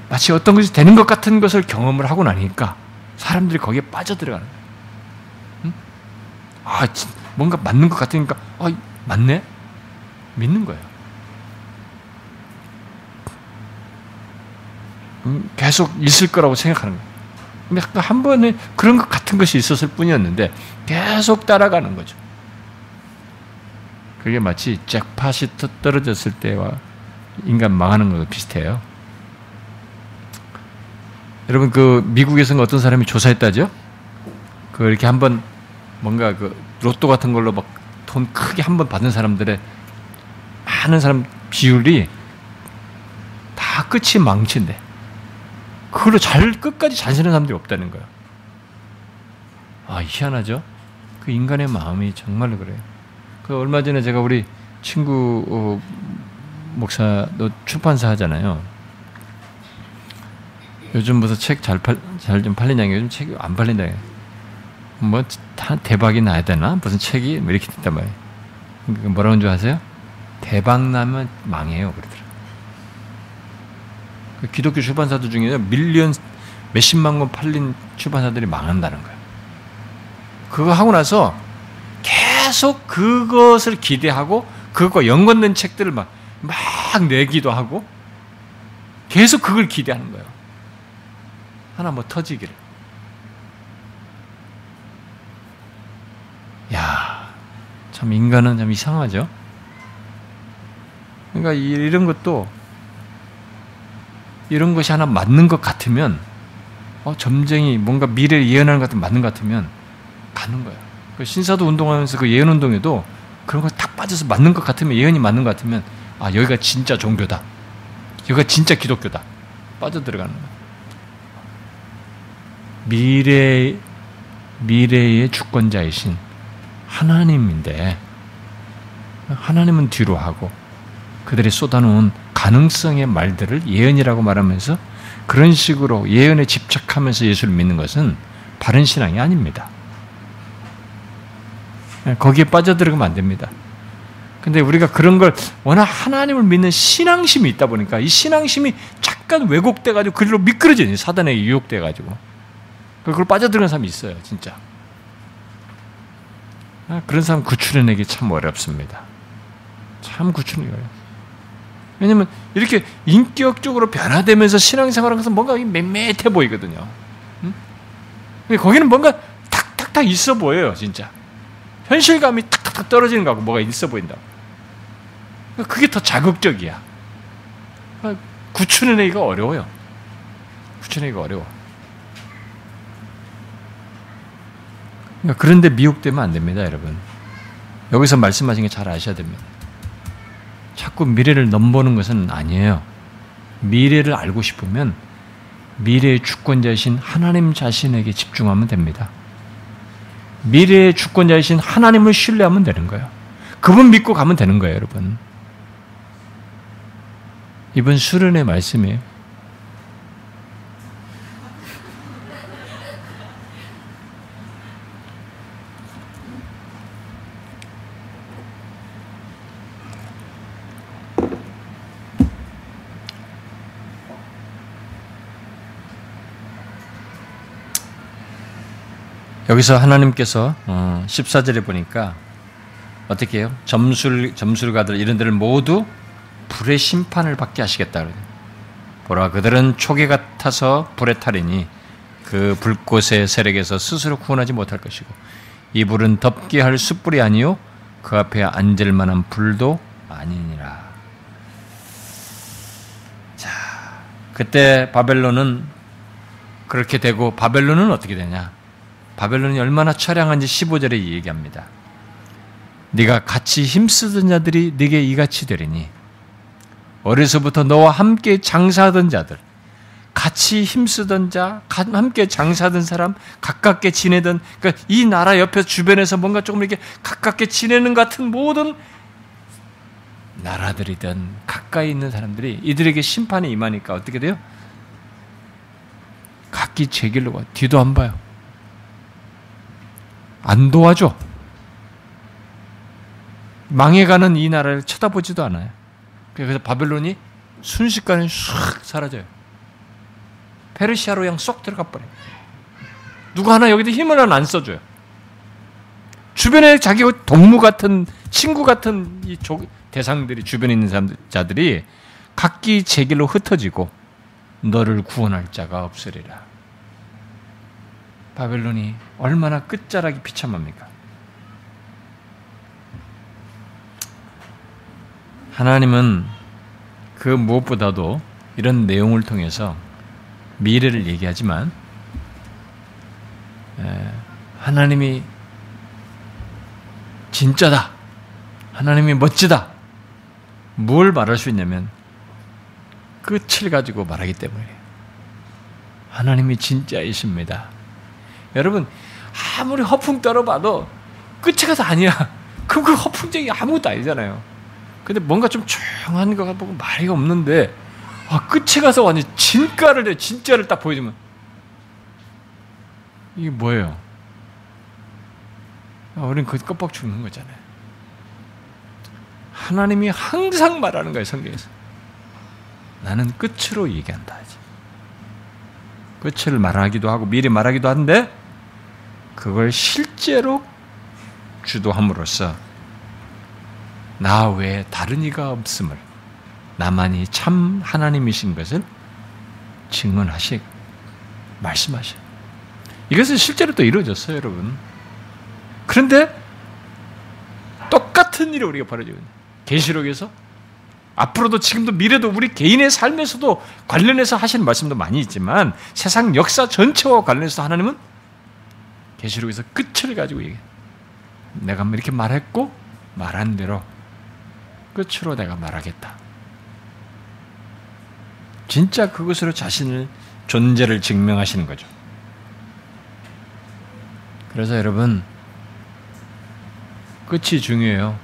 [SPEAKER 1] 마치 어떤 것이 되는 것 같은 것을 경험을 하고 나니까 사람들이 거기에 빠져들어가는 거예요. 응? 아, 뭔가 맞는 것 같으니까, 아, 맞네? 믿는 거예요. 음, 계속 있을 거라고 생각하는 거예요. 한 번에 그런 것 같은 것이 있었을 뿐이었는데 계속 따라가는 거죠. 그게 마치 잭팟이 떨어졌을 때와 인간 망하는 것과 비슷해요. 여러분 그 미국에서는 어떤 사람이 조사했다죠? 그 이렇게 한번 뭔가 그 로또 같은 걸로 막 돈 크게 한번 받은 사람들의 많은 사람 비율이 다 끝이 망친데 그걸로 잘 끝까지 잘 사는 사람들이 없다는 거야. 아 희한하죠? 그 인간의 마음이 정말로 그래요. 그 얼마 전에 제가 우리 친구 어, 목사도 출판사 하잖아요. 요즘 무슨 책 잘 팔, 잘 좀 팔리냐, 요즘 책이 안 팔린다. 뭐, 다 대박이 나야 되나? 무슨 책이 뭐 이렇게 됐단 말이에요. 그러니까 뭐라고 줄 아세요? 대박 나면 망해요. 그러더라. 그 기독교 출판사들 중에 밀리언 몇십만 권 팔린 출판사들이 망한다는 거예요. 그거 하고 나서 계속 그것을 기대하고 그것과 연관된 책들을 막, 막 내기도 하고 계속 그걸 기대하는 거예요. 하나 뭐 터지기를. 야, 참 인간은 참 이상하죠. 그러니까 이런 것도 이런 것이 하나 맞는 것 같으면 어, 점쟁이 뭔가 미래를 예언하는 것 같은 맞는 것 같으면 가는. 그 신사도 운동하면서 그 예언 운동에도 그런 거딱 빠져서 맞는 것 같으면 예언이 맞는 것 같으면 아 여기가 진짜 종교다. 여기가 진짜 기독교다. 빠져 들어가는 거야. 미래, 미래의 주권자이신 하나님인데, 하나님은 뒤로 하고, 그들이 쏟아놓은 가능성의 말들을 예언이라고 말하면서 그런 식으로 예언에 집착하면서 예수를 믿는 것은 바른 신앙이 아닙니다. 거기에 빠져들어가면 안 됩니다. 근데 우리가 그런 걸 워낙 하나님을 믿는 신앙심이 있다 보니까 이 신앙심이 잠깐 왜곡돼가지고 그리로 미끄러지는 사단에게 유혹돼가지고 그걸 빠져들어간 사람이 있어요, 진짜. 아, 그런 사람 구출해내기 참 어렵습니다. 참 구출해내기 어려요. 왜냐면 이렇게 인격적으로 변화되면서 신앙생활을 해서 뭔가 맴매해 보이거든요. 응? 거기는 뭔가 탁탁탁 있어 보여요, 진짜. 현실감이 탁탁탁 떨어지는 거하고 뭐가 있어 보인다. 그게 더 자극적이야. 구출해내기가 어려워요. 구출해내기가 어려워. 그러니까 그런데 미혹되면 안 됩니다, 여러분. 여기서 말씀하신 게 잘 아셔야 됩니다. 자꾸 미래를 넘보는 것은 아니에요. 미래를 알고 싶으면 미래의 주권자이신 하나님 자신에게 집중하면 됩니다. 미래의 주권자이신 하나님을 신뢰하면 되는 거예요. 그분 믿고 가면 되는 거예요, 여러분. 이번 수련의 말씀이에요. 여기서 하나님께서 14절에 어, 보니까 어떻게 해요? 점술, 점술가들 이런 데를 모두 불의 심판을 받게 하시겠다. 보라, 그들은 초계 같아서 불에 타리니 그 불꽃의 세력에서 스스로 구원하지 못할 것이고 이 불은 덮게 할 숯불이 아니요 그 앞에 앉을 만한 불도 아니니라. 자, 그때 바벨론은 그렇게 되고 바벨론은 어떻게 되냐? 바벨론이 얼마나 처량한지 15절에 얘기합니다. 네가 같이 힘쓰던 자들이 네게 이같이 되리니 어려서부터 너와 함께 장사하던 자들 같이 힘쓰던 자, 함께 장사하던 사람, 가깝게 지내던 그러니까 이 나라 옆에 주변에서 뭔가 조금 이렇게 가깝게 지내는 같은 모든 나라들이든 가까이 있는 사람들이 이들에게 심판이 임하니까 어떻게 돼요? 각기 제 길로 가. 뒤도 안 봐요. 안 도와줘. 망해가는 이 나라를 쳐다보지도 않아요. 그래서 바벨론이 순식간에 쑥 사라져요. 페르시아로 그냥 쏙 들어가 버려요. 누가 하나 여기다 힘을 안 써줘요. 주변에 자기 동무 같은 친구 같은 이 대상들이 주변에 있는 사람들이 각기 제 길로 흩어지고 너를 구원할 자가 없으리라. 바벨론이 얼마나 끝자락이 비참합니까? 하나님은 그 무엇보다도 이런 내용을 통해서 미래를 얘기하지만 하나님이 진짜다. 하나님이 멋지다. 뭘 말할 수 있냐면 끝을 가지고 말하기 때문에 하나님이 진짜이십니다. 여러분 아무리 허풍 떨어봐도 끝이 가서 아니야. (laughs) 그럼 그 허풍쟁이 아무것도 아니잖아요. 근데 뭔가 좀 조용한 것 같고 말이 없는데 아, 끝에 가서 완전 진가를 내 진짜를 딱 보여주면 이게 뭐예요? 아, 우리는 그 껍벅 죽는 거잖아요. 하나님이 항상 말하는 거예요, 성경에서. 나는 끝으로 얘기한다. 끝을 말하기도 하고 미리 말하기도 한데 그걸 실제로 주도함으로써 나 외에 다른 이가 없음을 나만이 참 하나님이신 것을 증언하시 말씀하셔. 이것은 실제로 또 이루어졌어요, 여러분. 그런데 똑같은 일이 우리가 벌어지고 있는 계시록에서 앞으로도 지금도 미래도 우리 개인의 삶에서도 관련해서 하시는 말씀도 많이 있지만 세상 역사 전체와 관련해서 하나님은 계시록에서 끝을 가지고 얘기해. 내가 이렇게 말했고 말한 대로 끝으로 내가 말하겠다. 진짜 그것으로 자신을 존재를 증명하시는 거죠. 그래서 여러분 끝이 중요해요.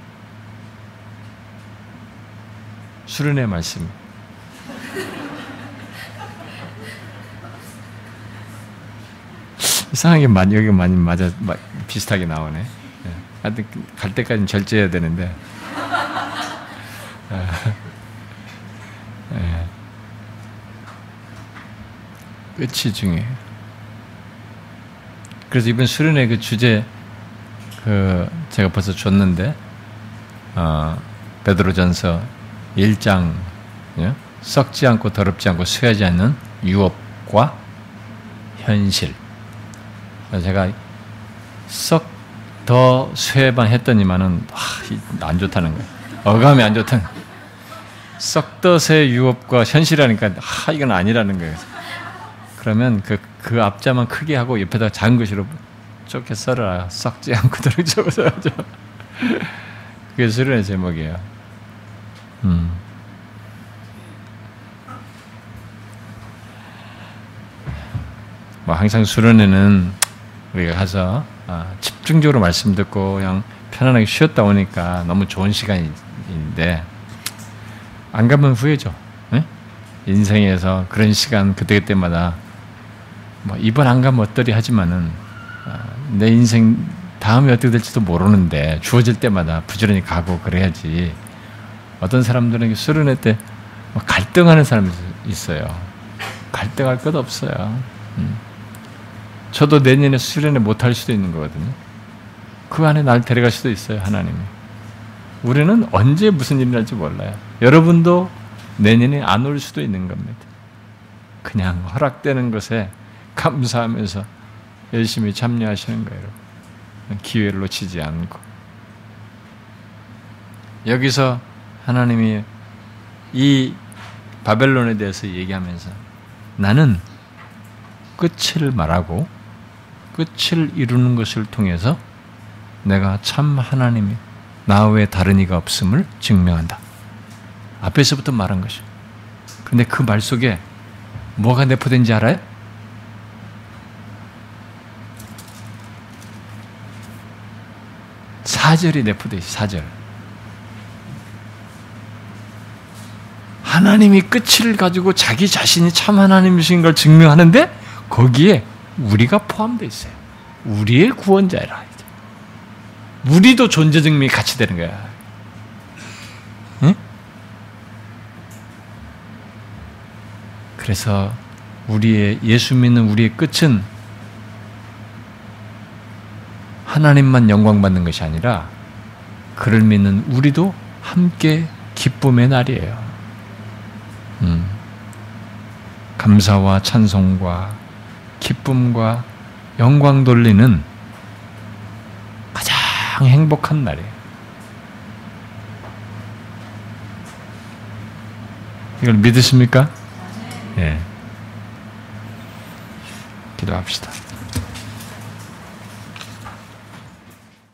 [SPEAKER 1] 수련의 말씀. 이상하게 많이 여기 많이 맞아 비슷하게 나오네. 예. 하여튼 갈 때까지는 절제해야 되는데. 예. 예. 끝이 중요해요. 그래서 이번 수련회 그 주제 그 제가 벌써 줬는데 어, 베드로전서 1장 예? 썩지 않고 더럽지 않고 쇠하지 않는 유업과 현실. 제가 썩 더 쇠반 했더니만은 아, 안 좋다는 거예요. 어감이 안 좋다는 거예요. 썩더새 유업과 현실하니까 아 이건 아니라는 거예요. 그러면 그, 그 앞자만 크게 하고 옆에다 작은 글씨로 좁게 써라. 썩지 않고 않고 (laughs) 써야죠. 그게 수련의 제목이에요. 음. 뭐 항상 수련회는 우리가 가서 아, 집중적으로 말씀 듣고 그냥 편안하게 쉬었다 오니까 너무 좋은 시간인데 안 가면 후회죠. 네? 인생에서 그런 시간 그때 그때마다 뭐 이번 안 가면 어떠리 하지만은 아, 내 인생 다음에 어떻게 될지도 모르는데 주어질 때마다 부지런히 가고 그래야지. 어떤 사람들은 수련회 때뭐 갈등하는 사람이 있어요. 갈등할 것 없어요. 음. 저도 내년에 수련회 못할 수도 있는 거거든요. 그 안에 날 데려갈 수도 있어요, 하나님이. 우리는 언제 무슨 일이 날지 몰라요. 여러분도 내년에 안 올 수도 있는 겁니다. 그냥 허락되는 것에 감사하면서 열심히 참여하시는 거예요. 기회를 놓치지 않고. 여기서 하나님이 이 바벨론에 대해서 얘기하면서 나는 끝을 말하고 끝을 이루는 것을 통해서 내가 참 하나님이 나 외에 다른 이가 없음을 증명한다. 앞에서부터 말한 것이. 그런데 그 말 속에 뭐가 내포된지 알아요? 사절이 내포되어 있어요. 사절. 하나님이 끝을 가지고 자기 자신이 참 하나님이신 걸 증명하는데 거기에 우리가 포함되어 있어요. 우리의 구원자라. 우리도 존재 증명이 같이 되는 거야. 응? 그래서 우리의 예수 믿는 우리의 끝은 하나님만 영광 받는 것이 아니라 그를 믿는 우리도 함께 기쁨의 날이에요. 음. 감사와 찬송과 기쁨과 영광 돌리는 가장 행복한 날이에요. 이걸 믿으십니까? 예. 기도합시다.